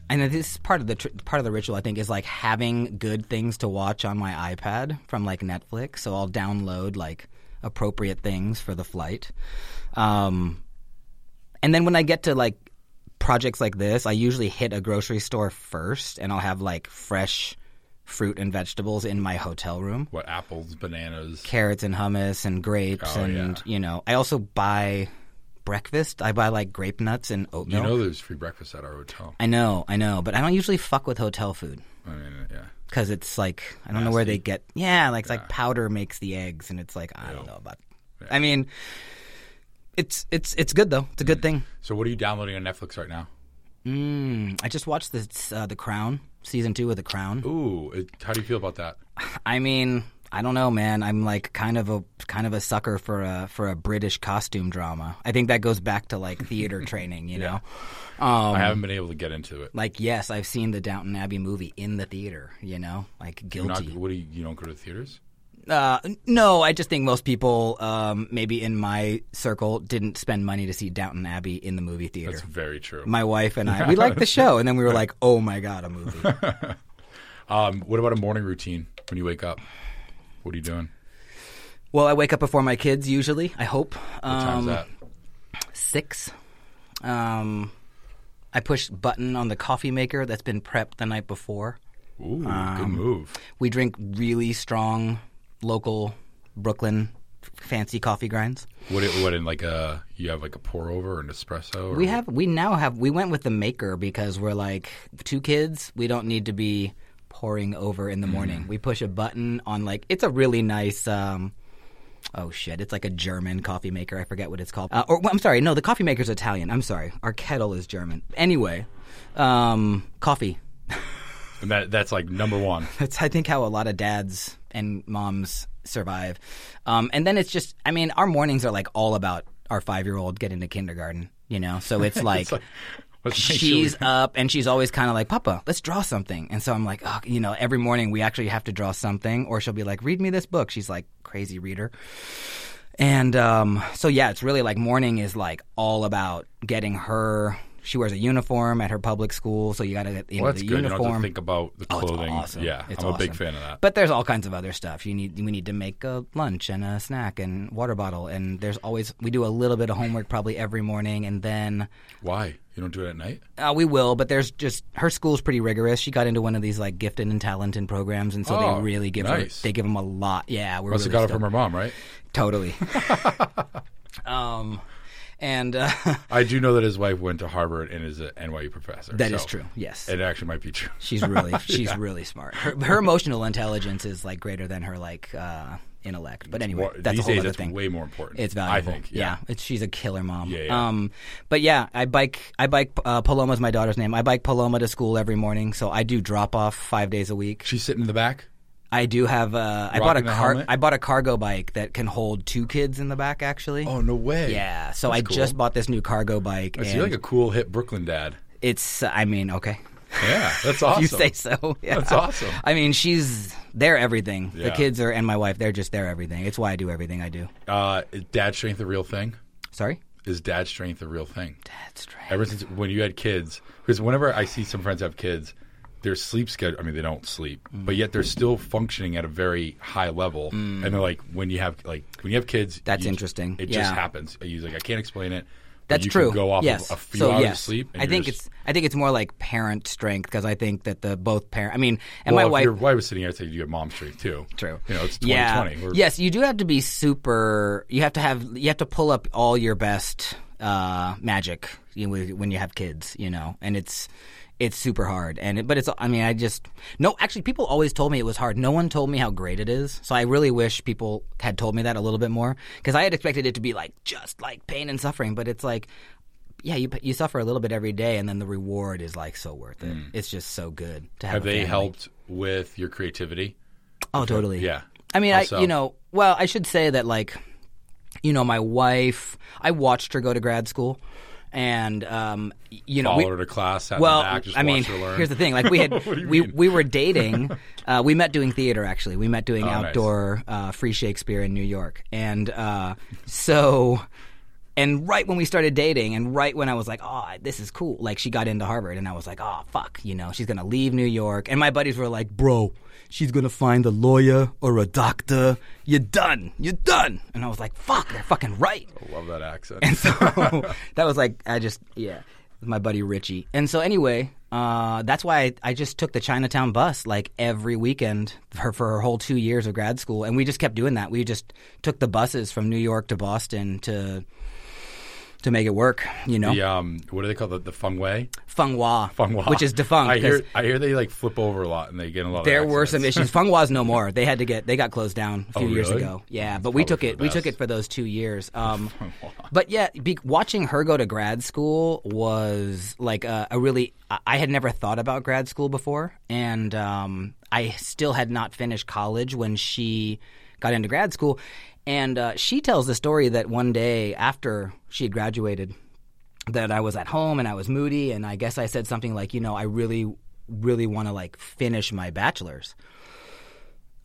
and this is part of the tr- part of the ritual I think is like having good things to watch on my iPad from like Netflix. So I'll download like appropriate things for the flight. Um, and then when I get to like projects like this, I usually hit a grocery store first, and I'll have like fresh fruit and vegetables in my hotel room what apples, bananas? carrots and hummus and grapes Oh, and yeah. you know I also buy breakfast. I buy like grape nuts and oatmeal. You know, there's free breakfast at our hotel. I know, I know, but I don't usually fuck with hotel food I mean, yeah. because it's like I don't know where they get. Yeah, like it's like powder makes the eggs, and it's like I don't know about. I mean, it's it's it's good though. It's a good thing. So, what are you downloading on Netflix right now? Mm, I just watched this uh, The Crown season two of The Crown. Ooh, it, how do you feel about that? I mean, I don't know, man. I'm like kind of a kind of a sucker for a for a British costume drama. I think that goes back to like theater [LAUGHS] training, you know. Um, I haven't been able to get into it. like yes, I've seen the Downton Abbey movie in the theater, you know, like You're Not, guilty. what do you, you don't go to theaters? Uh, no, I just think most people, um, maybe in my circle, didn't spend money to see Downton Abbey in the movie theater. That's very true. my wife and I, [LAUGHS] we liked the show, and then we were like, "Oh my god, a movie!" [LAUGHS] Um, what about a morning routine when you wake up? What are you doing? well, I wake up before my kids usually. I hope. What Um, time's that? six. Um, I push button on the coffee maker that's been prepped the night before. Ooh, um, good move. We drink really strong, local Brooklyn fancy coffee grinds. What? it- What in like a? You have like a pour over or an espresso? Or We have, we now have, we went with the maker because we're like two kids. We don't need to be pouring over in the morning. We push a button on like it's a really nice. um Oh shit! It's like a German coffee maker. I forget what it's called. Uh, or well, I'm sorry, no, the coffee maker's Italian. I'm sorry, our kettle is German. Anyway, um, coffee. And that that's like number one. [LAUGHS] That's I think how a lot of dads and moms survive. Um, and then it's just I mean our mornings are like all about our five year old getting to kindergarten. You know, so [LAUGHS] it's like. It's like let's sure She's up and she's always kind of like, Papa, let's draw something. And so I'm like, oh, you know, every morning we actually have to draw something, or she'll be like, read me this book. She's like, crazy reader. And um, so, yeah, it's really like morning is like all about getting her. She wears a uniform at her public school, so you got to get into well, that's the good. You don't uniform. have to think about the clothing. Oh, it's clothing. awesome. Yeah, It's I'm a big fan of that. But there's all kinds of other stuff. You need we need to make a lunch and a snack and water bottle and there's always we do a little bit of homework probably every morning and then Why you don't do it at night? uh, we will. But there's just her school's pretty rigorous. She got into one of these like gifted and talented programs, and so Oh, they really give nice. her they give them a lot. Yeah, we're Must really have got it from her mom, right? totally. [LAUGHS] um, and uh, [LAUGHS] I do know that his wife went to Harvard and is an NYU professor. that is so true. Yes. It actually might be true. She's really [LAUGHS] she's really smart. Her, her emotional intelligence is like greater than her like uh, intellect. But anyway, More- that's a whole days, other it's thing. way more important. It's valuable. I think. Yeah, It's, she's a killer mom. Yeah, yeah. Um, but yeah, I bike. I bike. Uh, Paloma's my daughter's name. I bike Paloma to school every morning, so I do drop off five days a week. She's sitting in the back. I do have. Uh, I bought a Rocking the car. helmet? I bought a cargo bike that can hold two kids in the back. Actually. Oh no way! Yeah. So I That's cool. just bought this new cargo bike, I and see like a cool hip Brooklyn dad. it's. I mean, okay. Yeah, that's [LAUGHS] awesome. You say so. Yeah. That's awesome. I mean, she's they're everything. The Yeah. kids are, and my wife, they're just they're everything. It's why I do everything I do. Uh, is dad strength a real thing? Sorry. Is dad strength a real thing? That's right. Ever since when you had kids, because whenever I see some friends have kids, their sleep schedule. I mean, they don't sleep, Mm. but yet they're still functioning at a very high level. And they're like, when you have like when you have kids, That's you- interesting. It Yeah. just happens. He's like, I can't explain it. but That's you true. Can go off yes. of a few so, hours yes. of sleep. and I think just- it's. I think it's more like parent strength because I think that the both parent. I mean, and well, my wife. your wife was sitting here, I'd say you have mom strength too. True. You know, it's yeah. 2020. We're- Yes, you do have to be super. You have to have. You have to pull up all your best uh, magic you know, when you have kids, you know, and it's it's super hard. And it, but it's I mean I just no actually people always told me it was hard. No one told me how great it is. So I really wish people had told me that a little bit more because I had expected it to be like just like pain and suffering, but it's like yeah, you you suffer a little bit every day, and then the reward is like so worth it. Mm. It's just so good to have. Have they family. helped with your creativity? Oh, totally. Yeah. I mean, How I you know, well, I should say that like, you know, my wife, I watched her go to grad school, and um, you know, Followed we, her to class, well, back, I mean, here's the thing: like we had [LAUGHS] What do you we mean? we were dating. Uh, we met doing theater. Actually, we met doing Oh, nice. outdoor uh, free Shakespeare in New York, and uh, so. And right when we started dating, and right when I was like, "Oh, this is cool," like she got into Harvard, and I was like, "Oh, fuck," you know, she's gonna leave New York. And my buddies were like, "Bro, she's gonna find a lawyer or a doctor. You're done. You're done." And I was like, "Fuck, they're fucking right." I love that accent. And so [LAUGHS] [LAUGHS] that was like I just yeah, my buddy Richie. And so anyway, uh, that's why I, I just took the Chinatown bus like every weekend for for her whole two years of grad school, and we just kept doing that. We just took the buses from New York to Boston to to make it work. You know, the um, what do they call the the feng wei? Fung Wah, Fung Wah. which is defunct. I hear I hear they like flip over a lot and they get a lot. there of were some issues. [LAUGHS] Fung Wah's no more. They had to get they got closed down a few Oh, years really? ago. Yeah, That's but we took it. We took it for those two years. [LAUGHS] Um, but yeah, be, watching her go to grad school was like a, a really. I- I had never thought about grad school before, and um, I still had not finished college when she got into grad school. And uh, she tells the story that one day after she had graduated, that I was at home and I was moody, and I guess I said something like, you know, I really, really want to like finish my bachelor's.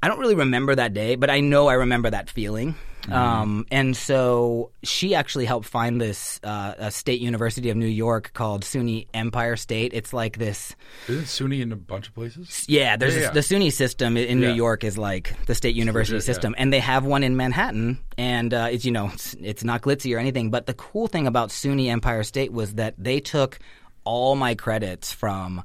I don't really remember that day, but I know I remember that feeling. Um, and so she actually helped find this uh, a state university of New York called SUNY Empire State. It's like this. Isn't SUNY in a bunch of places? Yeah, there's Yeah, yeah. the SUNY system in New York is like the state university legit, yeah. system, and they have one in Manhattan, and uh, it's you know it's, it's not glitzy or anything. But the cool thing about SUNY Empire State was that they took all my credits from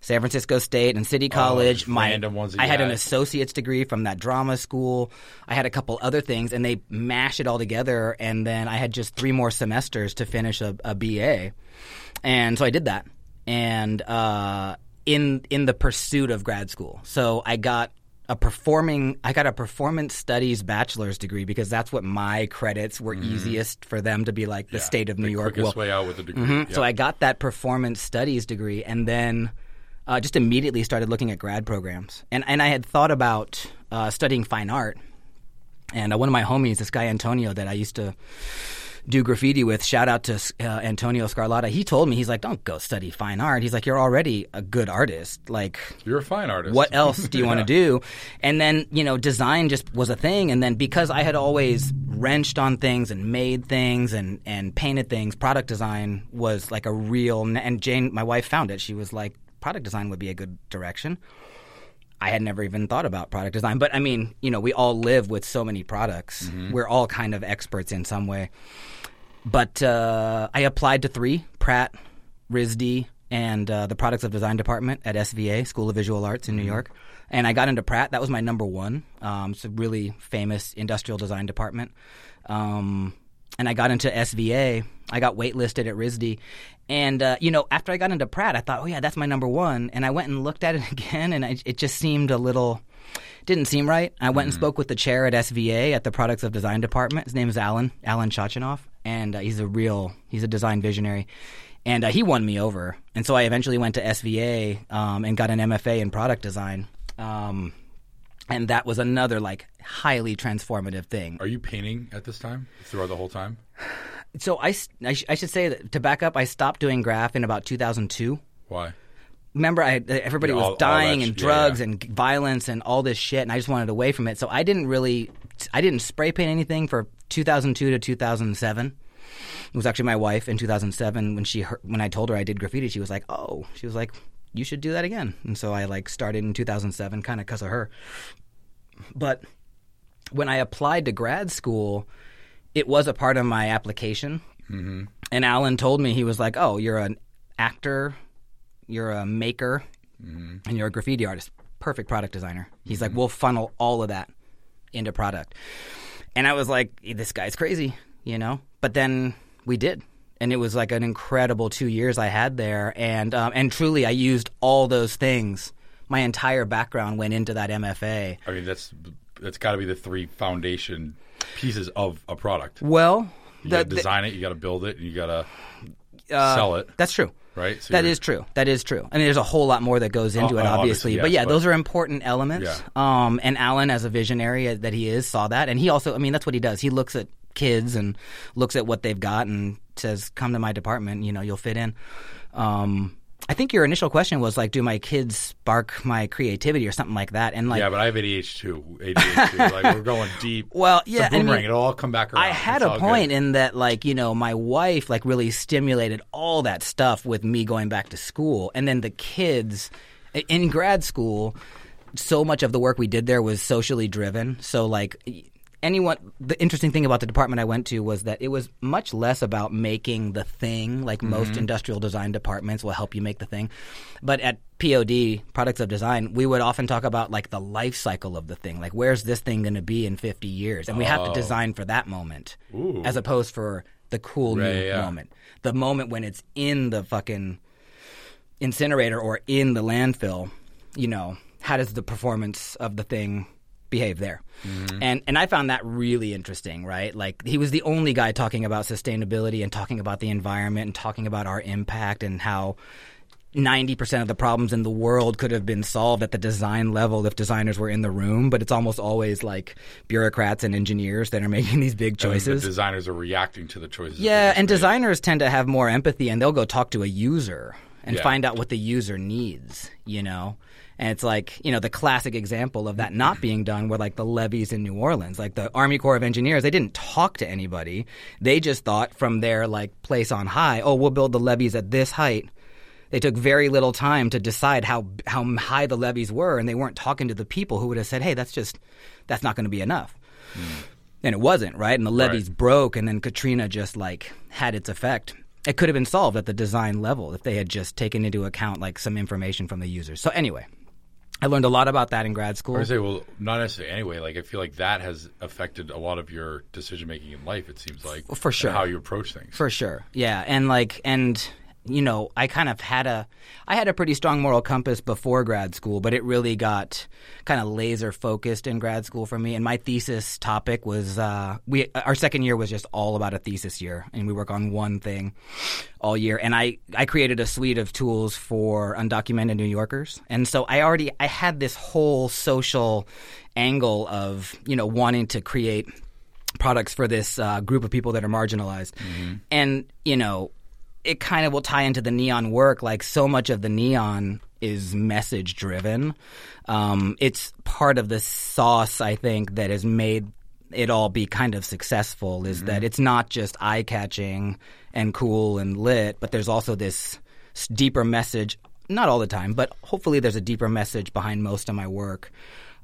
San Francisco State and City College. Oh, my random ones I had an associate's degree from that drama school. I had a couple other things, and they mashed it all together. And then I had just three more semesters to finish a, a BA, and so I did that. And uh, in in the pursuit of grad school, so I got a performing. I got a performance studies bachelor's degree because that's what my credits were easiest for them to be like the Mm-hmm. Yeah, state of New the York. Quickest will- way out with a degree. Mhm. Yeah. So I got that performance studies degree, and then uh, just immediately started looking at grad programs. And and I had thought about uh, studying fine art. And uh, one of my homies, this guy Antonio, that I used to do graffiti with, shout out to uh, Antonio Scarlata. He told me he's like, "Don't go study fine art." He's like, "You're already a good artist. Like, You're a fine artist. what [LAUGHS] else do you want to do? And then, you know, design just was a thing. And then because I had always wrenched on things and made things and, and painted things, product design was like a real. And Jane, my wife, found it. She was like, product design would be a good direction. I had never even thought about product design. But I mean, you know, we all live with so many products. We're all kind of experts in some way. But uh, I applied to three Pratt, RISD, and uh, the Products of Design department at SVA, School of Visual Arts in New York. And I got into Pratt. That was my number one. Um, it's a really famous industrial design department. Um, and I got into SVA. I got waitlisted at RISD. And, uh, you know, after I got into Pratt, I thought, oh, yeah, that's my number one. And I went and looked at it [LAUGHS] again, and I, it just seemed a little didn't seem right. I went and spoke with the chair at SVA at the Products of Design department. His name is Alan Alan Chochinov, and uh, he's a real he's a design visionary. And uh, he won me over, and so I eventually went to SVA um, and got an MFA in product design, um, and that was another like highly transformative thing. Are you painting at this time throughout the whole time? So I, I sh- I should say that to back up, I stopped doing graph in about 2002. Why? remember I everybody Yeah, was all- all dying and sh- yeah, drugs yeah. and violence and all this shit and I just wanted away from it. So I didn't really I didn't spray paint anything for 2002 to 2007. It was actually my wife in 2007 when she heard, when I told her I did graffiti she was like, "Oh." She was like, "You should do that again." And so I like started in 2007 kind of cuz of her. But when I applied to grad school, it was a part of my application. Mm-hmm. And Alan told me he was like, "Oh, you're an actor, you're a maker, and you're a graffiti artist. Perfect product designer." He's like, "We'll funnel all of that into product." And I was like, "This guy's crazy," you know. But then we did, and it was like an incredible two years I had there, and um, and truly I used all those things. My entire background went into that MFA. I mean, that's that's got to be the three foundation pieces of a product. Well, You got to the- design it, you got to build it, and you got to uh, sell it, That's true. right? So That true. That is true. I mean, there's a whole lot more that goes into Oh, it, obviously. obviously, but yeah, but- those are important elements. Yeah. Um, and Alan, as a visionary that he is, saw that, and he also, I mean, that's what he does. He looks at kids and looks at what they've got and says, "Come to my department. You know, you'll fit in." Um, I think your initial question was like, "Do my kids spark my creativity or something like that?" And like, Yeah, but I have ADHD too. ADHD. like we're going [LAUGHS] deep. Well, It's a yeah, I mean. It'll all come back around. I had It's a point good. in that, like, you know, my wife, like, really stimulated all that stuff with me going back to school. And then the kids in grad school, so much of the work we did there was socially driven. So, like, anyone, the interesting thing about the department I went to was that it was much less about making the thing, like mm-hmm. most industrial design departments will help you make the thing. But at POD, products of design, we would often talk about like the life cycle of the thing. Like, where's this thing going to be in 50 years? And we have to oh. design for that moment Ooh. as opposed for the cool Right, new yeah. moment. The moment when it's in the fucking incinerator or in the landfill, you know, how does the performance of the thing behave there? Mm-hmm. And and I found that really interesting, right? Like he was the only guy talking about sustainability and talking about the environment and talking about our impact and how 90% of the problems in the world could have been solved at the design level if designers were in the room, but it's almost always like bureaucrats and engineers that are [LAUGHS] making these big And choices. The designers are reacting to the choices. Yeah, and made. designers tend to have more empathy and they'll go talk to a user and Yeah. find out what the user needs, you know? And it's like, you know, the classic example of that not being done were like the levees in New Orleans. Like the Army Corps of Engineers, they didn't talk to anybody. They just thought from their like place on high, oh, we'll build the levees at this height. They took very little time to decide how how high the levees were, and they weren't talking to the people who would have said, "Hey, that's just that's not going to be enough." and it wasn't right and the levees Right. broke and then katrina just like had its effect it could have been solved at the design level if they had just taken into account like some information from the users so anyway i learned a lot about that in grad school I say, well, not necessarily. Anyway, like I feel like that has affected a lot of your decision making in life. It seems like For sure. how you approach things. For sure. Yeah. And like and you know, I kind of had a I had a pretty strong moral compass before grad school, but it really got kind of laser focused in grad school for me. And my thesis topic was uh we our second year was just all about a thesis year and we work on one thing all year. And I I created a suite of tools for undocumented New Yorkers. And so I already I had this whole social angle of, you know, wanting to create products for this uh, group of people that are marginalized. And, you know, it kind of will tie into the neon work. Like so much of the neon is message driven. Um, it's part of the sauce, I think, that has made it all be kind of successful is that it's not just eye catching and cool and lit, but there's also this deeper message. Not all the time, but hopefully there's a deeper message behind most of my work.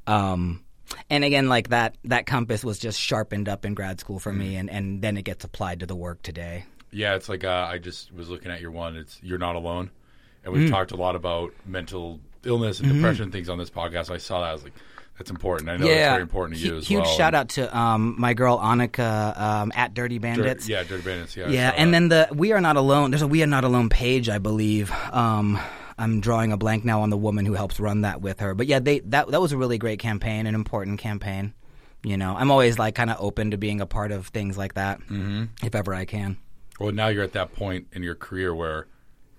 Um, and again, like that, that compass was just sharpened up in grad school for me, and, and then it gets applied to the work today. Yeah, it's like uh, I just was looking at your one. It's you're not alone, and we've talked a lot about mental illness and depression things on this podcast. I saw that I was like, that's important. I know it's very important to you as huge well. shout out to um, my girl Annica um, at Dirty Dirt- Bandits. yeah, Dirty Bandits. Yeah, Yeah, and then the We Are Not Alone. There's a We Are Not Alone page, I believe. Um, I'm drawing a blank now on the woman who helps run that with her. But yeah, they that that was a really great campaign, an important campaign. You know, I'm always like kind of open to being a part of things like that, mm-hmm. if ever I can. Well, now you're at that point in your career where,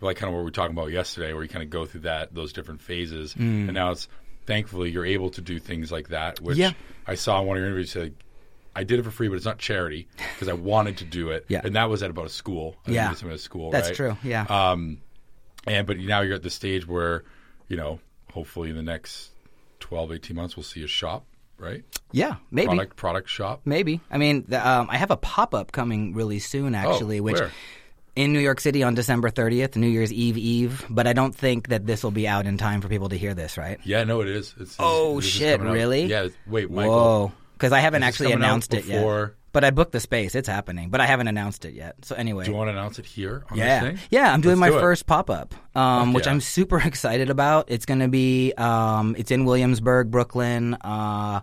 like, kind of what we were talking about yesterday, where you kind of go through that those different phases, and now it's thankfully you're able to do things like that. Which Mm. Yeah. I saw in one of your interviews. I did it for free, but it's not charity because I wanted to do it. Yeah. and that was at about a school. I Yeah. something at a school. That's right? true. Yeah. Um, and but now you're at the stage where, you know, hopefully in the next 12, 18 months we'll see a shop, right? yeah, maybe. Product product shop. Maybe. I mean, the, um, I have a pop up coming really soon, actually, which Oh, where? in New York City on December 30th, New Year's Eve Eve. But I don't think that this will be out in time for people to hear this, right? Yeah, no, it is. It's, Oh, is shit, out. really? Yeah. Wait, Michael. Whoa. Because I haven't actually announced it yet. But I booked the space. It's happening. But I haven't announced it yet. So anyway. Do you want to announce it here on yeah, this thing? yeah. I'm doing Let's my do first pop up, um, Fuck which yeah. I'm super [LAUGHS] excited about. It's going to be, um, it's in Williamsburg, Brooklyn. Uh,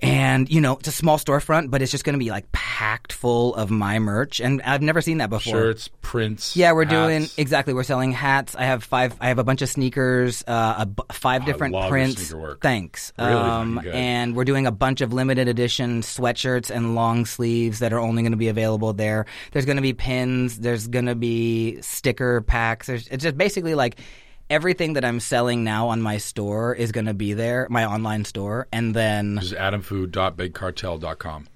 And you know, it's a small storefront, but it's just going to be like packed full of my merch, and I've never seen that before. Shirts, prints. Yeah, we're doing hats. exactly. We're selling hats. I have five. I have a bunch of sneakers. Uh, a five different prints. sneaker work. Thanks. Really um, good. and we're doing a bunch of limited edition sweatshirts and long sleeves that are only going to be available there. There's going to be pins. There's going to be sticker packs. There's, it's just basically like everything that I'm selling now on my store is going to be there, my online store, and then Just adamfu.bigcartel.com.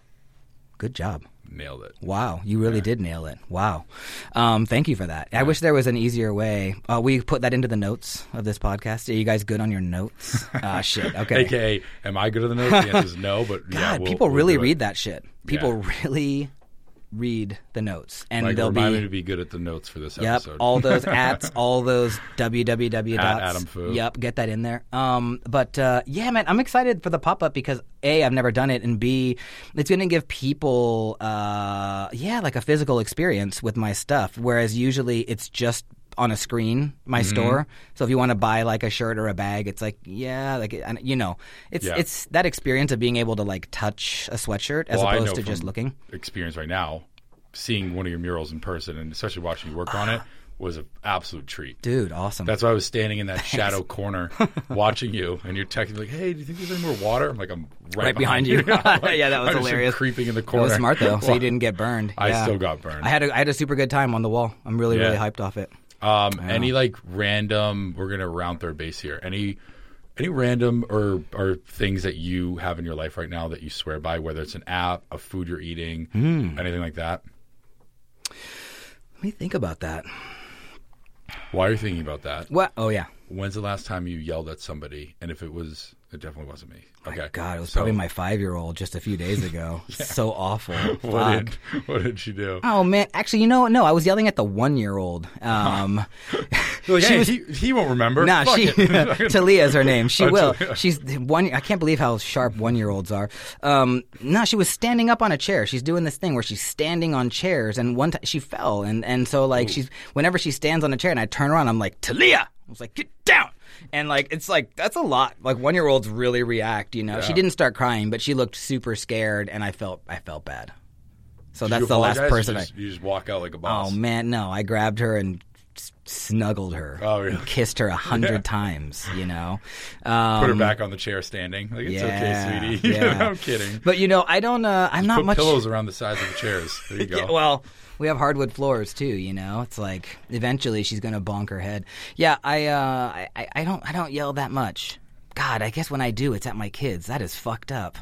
good job. Nailed it. Wow, you really did nail it. Wow. Um, thank you for that. I wish there was an easier way. Uh, we put that into the notes of this podcast. Are you guys good on your notes? [LAUGHS] Ah, shit. Okay. AKA, am I good at the notes? The answer is no, but [LAUGHS] yeah, God, we'll- people we'll really read that shit. People Yeah. really read the notes, and Like, they'll remind be me to be good at the notes for this Yep, episode. all those [LAUGHS] ats, all those www dots. Adam Fu. Yep, get that in there. Um, but uh, yeah, man, I'm excited for the pop up because a I've never done it, and b it's going to give people uh, yeah like a physical experience with my stuff. Whereas usually it's just on a screen my Mm-hmm. store. So if you want to buy like a shirt or a bag, it's like yeah, like you know, it's Yeah. it's that experience of being able to like touch a sweatshirt as Well, opposed to just looking. Experience right now, seeing one of your murals in person, and especially watching you work on it, was an absolute treat. Dude, awesome. That's why I was standing in that shadow corner [LAUGHS] watching you, and you're texting like, "Hey, do you think there's any more water?" I'm like, "I'm right, Right behind you. [LAUGHS] Like, Yeah, that was I'm hilarious. creeping in the It corner. was smart though, so you [LAUGHS] didn't get burned. I Yeah. still got burned. I had a, I had a super good time on the wall. I'm really really hyped off it. Um, any like random? We're gonna round third base here. Any any random or or things that you have in your life right now that you swear by, whether it's an app, a food you're eating, Hmm. anything like that? Let me think about that. Why are you're thinking about that, What? Oh yeah. when's the last time you yelled at somebody? And if it was, it definitely wasn't me. Okay, God, it was So, probably my five year old just a few days ago. [LAUGHS] So awful. [LAUGHS] What did what did she do? Oh man, actually, you know, no, I was yelling at the one year old. Um, [LAUGHS] Like, she hey, was- he, he won't remember. Nah, Fuck she. Talia is her name. She Oh, will. Talia. She's one. I can't believe how sharp one year olds are. Um, no, she was standing up on a chair. She's doing this thing where she's standing on chairs, and one time she fell, and and so like she's whenever she stands on a chair, and I turn around, I'm like Talia. I was like, get down. And like it's like that's a lot. Like one year olds really react, you know. She didn't start crying, but she looked super scared, and I felt I felt bad. So Did that's the last person You I. just, you just walk out like a boss. Oh man, no! I grabbed her and snuggled her. Oh, really? Kissed her a hundred [LAUGHS] Yeah. times. You know. Um, Put her back on the chair, standing. Like it's yeah, okay, sweetie. [LAUGHS] yeah. I'm kidding. But you know, I don't. Uh, I'm not Put much. pillows around the sides of the chairs. There you [LAUGHS] go. Yeah, well, we have hardwood floors too. You know, it's like eventually she's gonna bonk her head. Yeah, I. Uh, I, I- don't. I don't yell that much. God, I guess when I do, it's at my kids. That is fucked up.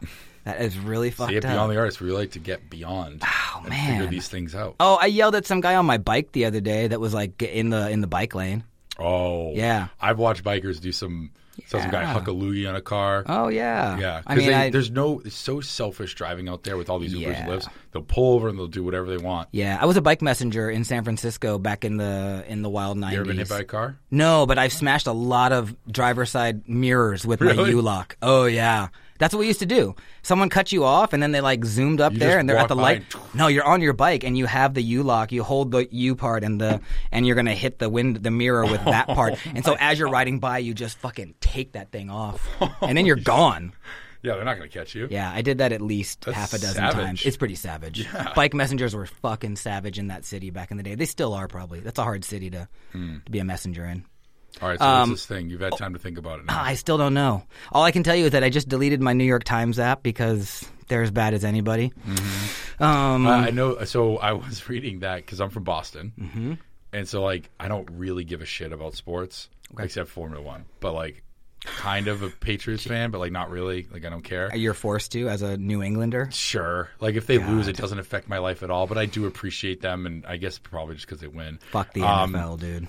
That is really fucked See up. beyond the artist. We like to get beyond Oh, and figure these things out. Oh, I yelled at some guy on my bike the other day that was like in the in the bike lane. Oh, Yeah. I've watched bikers do some. Saw some guy Yeah. huck a loogie on a car. Oh yeah. Yeah, I mean, I, there's no. It's so selfish driving out there with all these Ubers Yeah. and Lyfts. They'll pull over and they'll do whatever they want. Yeah, I was a bike messenger in San Francisco back in the in the wild nineties. You ever been hit by a car? No, but I've smashed a lot of driver side mirrors with my U lock. Oh yeah. That's what we used to do. Someone cut you off, and then they like zoomed up You there, and they're at the light. [TSK] No, you're on your bike, and you have the U lock. You hold the U part, and the and you're gonna hit the wind, the mirror with [LAUGHS] that part. Oh and so as you're riding by, you just fucking take that thing off, [LAUGHS] and then you're gone. Yeah, they're not going to catch you. Yeah, I did that at least That's half a dozen savage. times. It's pretty savage. Yeah. [LAUGHS] Bike messengers were fucking savage in that city back in the day. They still are probably. That's a hard city to Hmm. to be a messenger in. All right, so Um, what's this thing? You've had time to think about it now. I still don't know. All I can tell you is that I just deleted my New York Times app because they're as bad as anybody. Um, Uh, I know. So I was [LAUGHS] reading that because I'm from Boston, mm-hmm. and so like I don't really give a shit about sports except Formula One, but like kind of a Patriots [LAUGHS] fan, but like not really. Like I don't care. you're forced to as a New Englander. Sure, like if they lose, it doesn't affect my life at all. But I do appreciate them, and I guess probably just because they win. Fuck the Um, NFL, dude.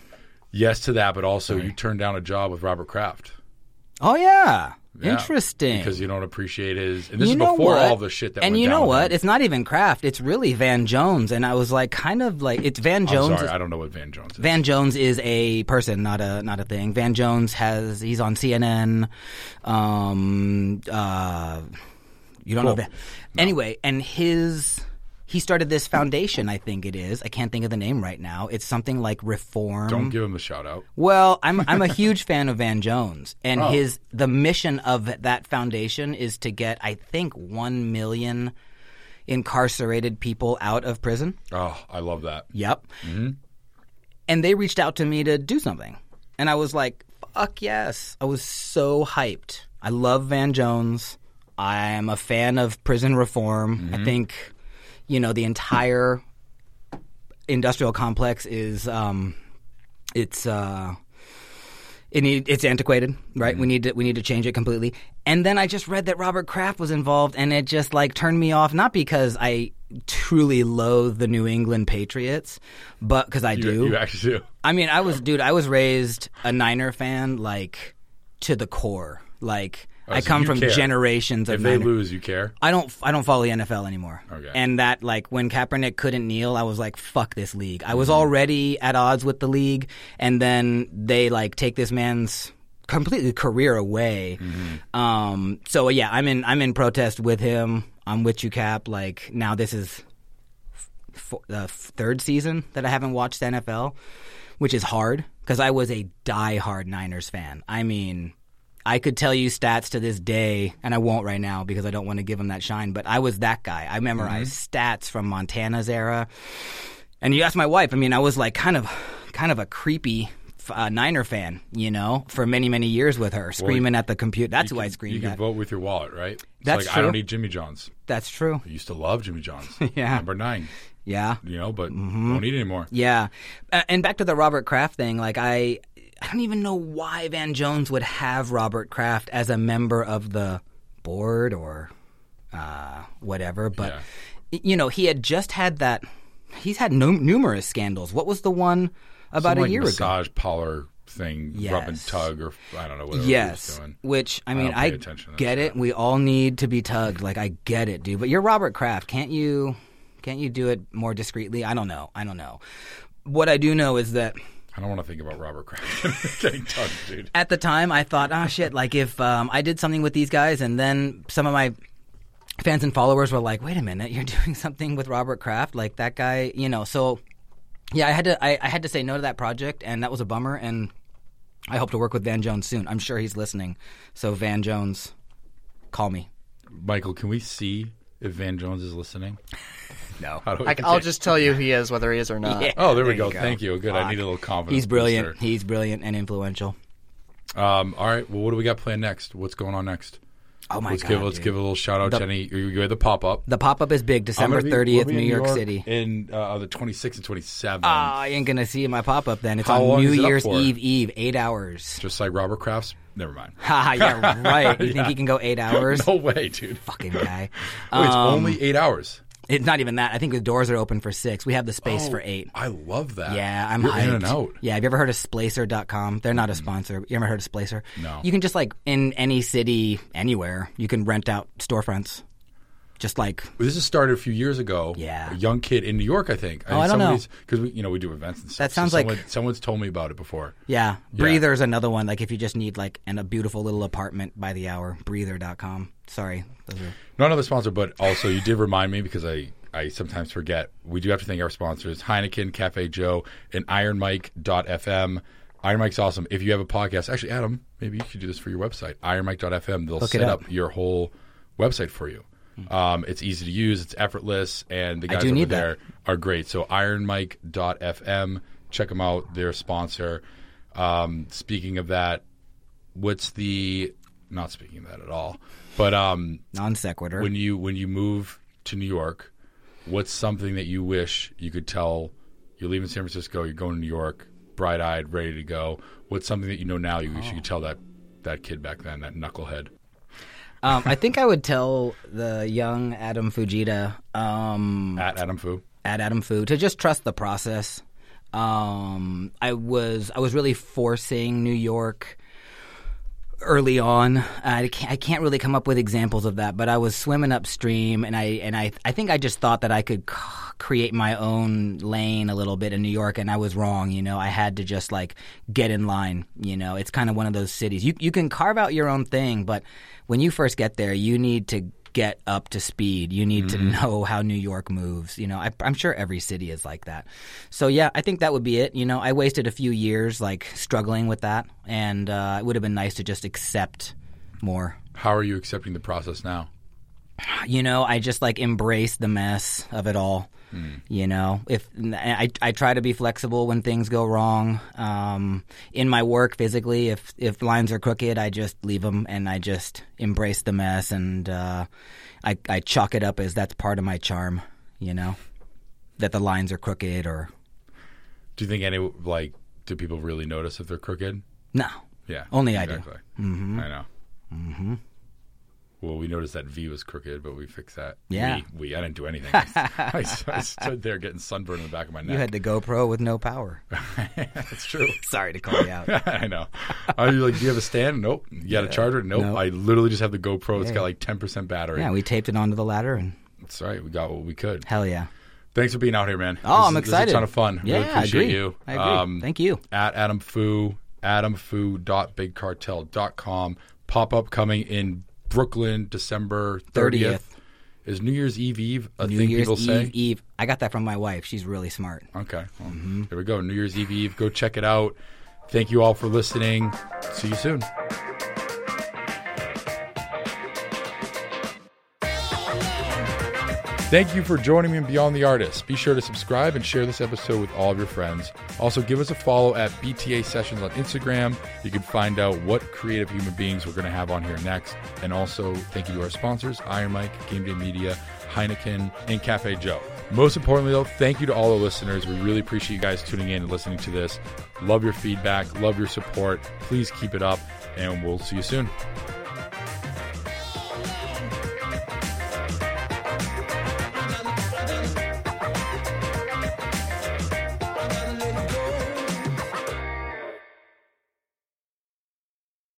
Yes to that, but also you turned down a job with Robert Kraft. Oh yeah, Yeah, interesting. because you don't appreciate his. And this you is know before what? all the shit that. and you know what? It's not even Kraft. It's really Van Jones. And I was like, kind of like it's Van I'm Jones. sorry, is- I don't know what Van Jones is. Van Jones is a person, not a not a thing. Van Jones has he's on CNN. Um, uh, you don't know Cool. Van. Anyway, and his he started this foundation. I think it is. I can't think of the name right now. It's something like Reform. Don't give him the shout out. Well, I'm I'm a [LAUGHS] huge fan of Van Jones, and Oh. his the mission of that foundation is to get I think one million incarcerated people out of prison. Oh, I love that. Yep. Mm-hmm. And they reached out to me to do something, and I was like, "Fuck yes!" I was so hyped. I love Van Jones. I am a fan of prison reform. I mm-hmm. think, you know, the entire industrial complex is um, it's uh, it need, it's antiquated, right? We need to we need to change it completely. And then I just read that Robert Kraft was involved, and it just like turned me off. Not because I truly loathe the New England Patriots, but because I You, do. you actually do. I mean, I was, dude, I was raised a Niner fan, like to the core. Like I Oh, so come from care. generations of If they Niner- lose, you care. I don't. I don't follow the NFL anymore. Okay. And that, like, when Kaepernick couldn't kneel, I was like, "Fuck this league." I Mm-hmm. was already at odds with the league, and then they like take this man's completely career away. Mm-hmm. Um. So yeah, I'm in. I'm in protest with him. I'm with you, Cap. Like now, this is f- the f- third season that I haven't watched the NFL, which is hard because I was a diehard Niners fan. I mean, I could tell you stats to this day, and I won't right now because I don't want to give him that shine. But I was that guy. I memorized stats from Montana's era. And you ask my wife. I mean, I was like kind of, kind of a creepy. Uh, Niner fan, you know, for many many years with her, screaming at the computer. That's who I screamed You can at. vote with your wallet, right? It's That's like I don't true. need Jimmy John's. That's true. I used to love Jimmy John's. [LAUGHS] Yeah. Number nine. Yeah. You know, but Mm-hmm. don't need it anymore. Yeah, and back to the Robert Kraft thing. Like I, I don't even know why Van Jones would have Robert Kraft as a member of the board or uh, whatever. But Yeah. you know, he had just had that. He's had no, numerous scandals. What was the one about Some, a like, year ago? massage parlor thing, rub and tug, or I don't know whatever Yes, he was doing. which I mean, I, that get it. We all need to be tugged. Like I get it, dude. But you're Robert Kraft. Can't you? Can't you do it more discreetly? I don't know. I don't know. What I do know is that I don't want to think about Robert Kraft [LAUGHS] getting tugged, dude. at the time I thought, oh shit, like if um, I did something with these guys and then some of my fans and followers were like, wait a minute, you're [LAUGHS] doing something with Robert Kraft, like that guy, you know. So yeah, I had to I, I had to say no to that project, and that was a bummer. And I hope to work with Van Jones soon. I'm sure he's listening. So Van Jones, call me. Michael, can we see if Van Jones is listening? No. How I, will get- just tell you he is, whether he is or not. Yeah. Oh, there, we go. you go. Thank you. Good. I need a little confidence. He's brilliant. booster. He's brilliant and influential. Um, all right. Well, what do we got planned next? What's going on next? Oh my let's god. give let's dude. give a little shout out, The- Jenny. You, you had the pop up. the pop up is big, December 30th, New York, City. in uh, the 26th and 27th. Ah, I ain't gonna see my pop up then. It's How on New it Year's? Eve Eve, eight hours. Just like Robert Kraft's. Never mind. [LAUGHS] Haha, yeah, right. [LAUGHS] You think he can go eight hours? [LAUGHS] No way, dude. Fucking guy. Wait, it's Um, only eight hours. It's not even that. I think the doors are open for six. We have the space oh, for eight. I love that. Yeah, I'm You're hyped. in and out. Yeah, have you ever heard of Splacer.com? They're not a sponsor. You ever heard of Splacer? No. You can just like in any city, anywhere, you can rent out storefronts. Just like This has started a few years ago. Yeah. a young kid in New York, I think. Oh, I don't know. because we, you know, we do events and stuff. That sounds so like- someone's told me about it before. Yeah, Yeah. Breather's another one. Like if you just need like an, a beautiful little apartment by the hour, breather.com. Sorry. Those are, Not another sponsor, but also you did remind me because I, I sometimes forget. We do have to thank our sponsors Heineken, Cafe Joe, and IronMike.fm. Iron Mike's awesome. If you have a podcast, actually, Adam, maybe you should do this for your website. IronMike.fm. They'll Look set up. up your whole website for you. Um, it's easy to use, it's effortless, and the guys over there that. are great. So IronMike.fm, check them out. They're a sponsor. Um, speaking of that, what's the not speaking of that at all, but um, non sequitur. when you when you move to New York, what's something that you wish you could tell? You're leaving San Francisco. You're going to New York, bright eyed, ready to go. What's something that you know now you wish you could tell that that kid back then, that knucklehead? um, I think I would tell the young Adam Fujita um, At Adam Fu. at Adam Fu to just trust the process. Um, I was I was really forcing New York early on. I can't, I can't really come up with examples of that, but I was swimming upstream, and I and I I think I just thought that I could create my own lane a little bit in New York, and I was wrong. You know, I had to just like get in line. You know, it's kind of one of those cities. You you can carve out your own thing, but when you first get there, you need to get up to speed. You need to know how New York moves. You know, I, I'm sure every city is like that. So yeah, I think that would be it. You know, I wasted a few years like struggling with that, and uh, it would have been nice to just accept more. How are you accepting the process now? You know, I just like embrace the mess of it all. You know, if I, I try to be flexible when things go wrong. Um, in my work, physically, if if lines are crooked, I just leave them and I just embrace the mess and uh, I I chalk it up as that's part of my charm. You know, that the lines are crooked or Do you think any like do people really notice if they're crooked? no. Yeah, Only I do. Mm-hmm. I know. Mm-hmm. Well, we noticed that V was crooked, but we fixed that. Yeah. we, we I didn't do anything. [LAUGHS] I, I stood there getting sunburned in the back of my neck. You had the GoPro with no power. [LAUGHS] That's true. [LAUGHS] Sorry to call you out. I know. I was like, do you have a stand? Nope. You got a charger? Nope. Nope. I literally just have the GoPro. It's Yeah. got like 10% battery. yeah, we taped it onto the ladder and That's right. We got what we could. hell yeah. Thanks for being out here, man. Oh, This I'm excited. is a ton of fun. Yeah, really I appreciate agree. you. I agree. Um, Thank you. At Adam Fu, adamfu.bigcartel.com. Pop up coming in Brooklyn, December 30th. 30th. Is New Year's Eve Eve a New thing Year's people Eve, say? Eve. I got that from my wife. She's really smart. Okay. Well, Mm-hmm. There we go. New Year's Eve Eve. Go check it out. Thank you all for listening. See you soon. Thank you for joining me in Beyond the Artist. Be sure to subscribe and share this episode with all of your friends. Also, give us a follow at BTA Sessions on Instagram. You can find out what creative human beings we're going to have on here next. And also, thank you to our sponsors Iron Mike, Game Day Media, Heineken, and Cafe Joe. Most importantly, though, thank you to all the listeners. We really appreciate you guys tuning in and listening to this. Love your feedback, love your support. Please keep it up, and we'll see you soon.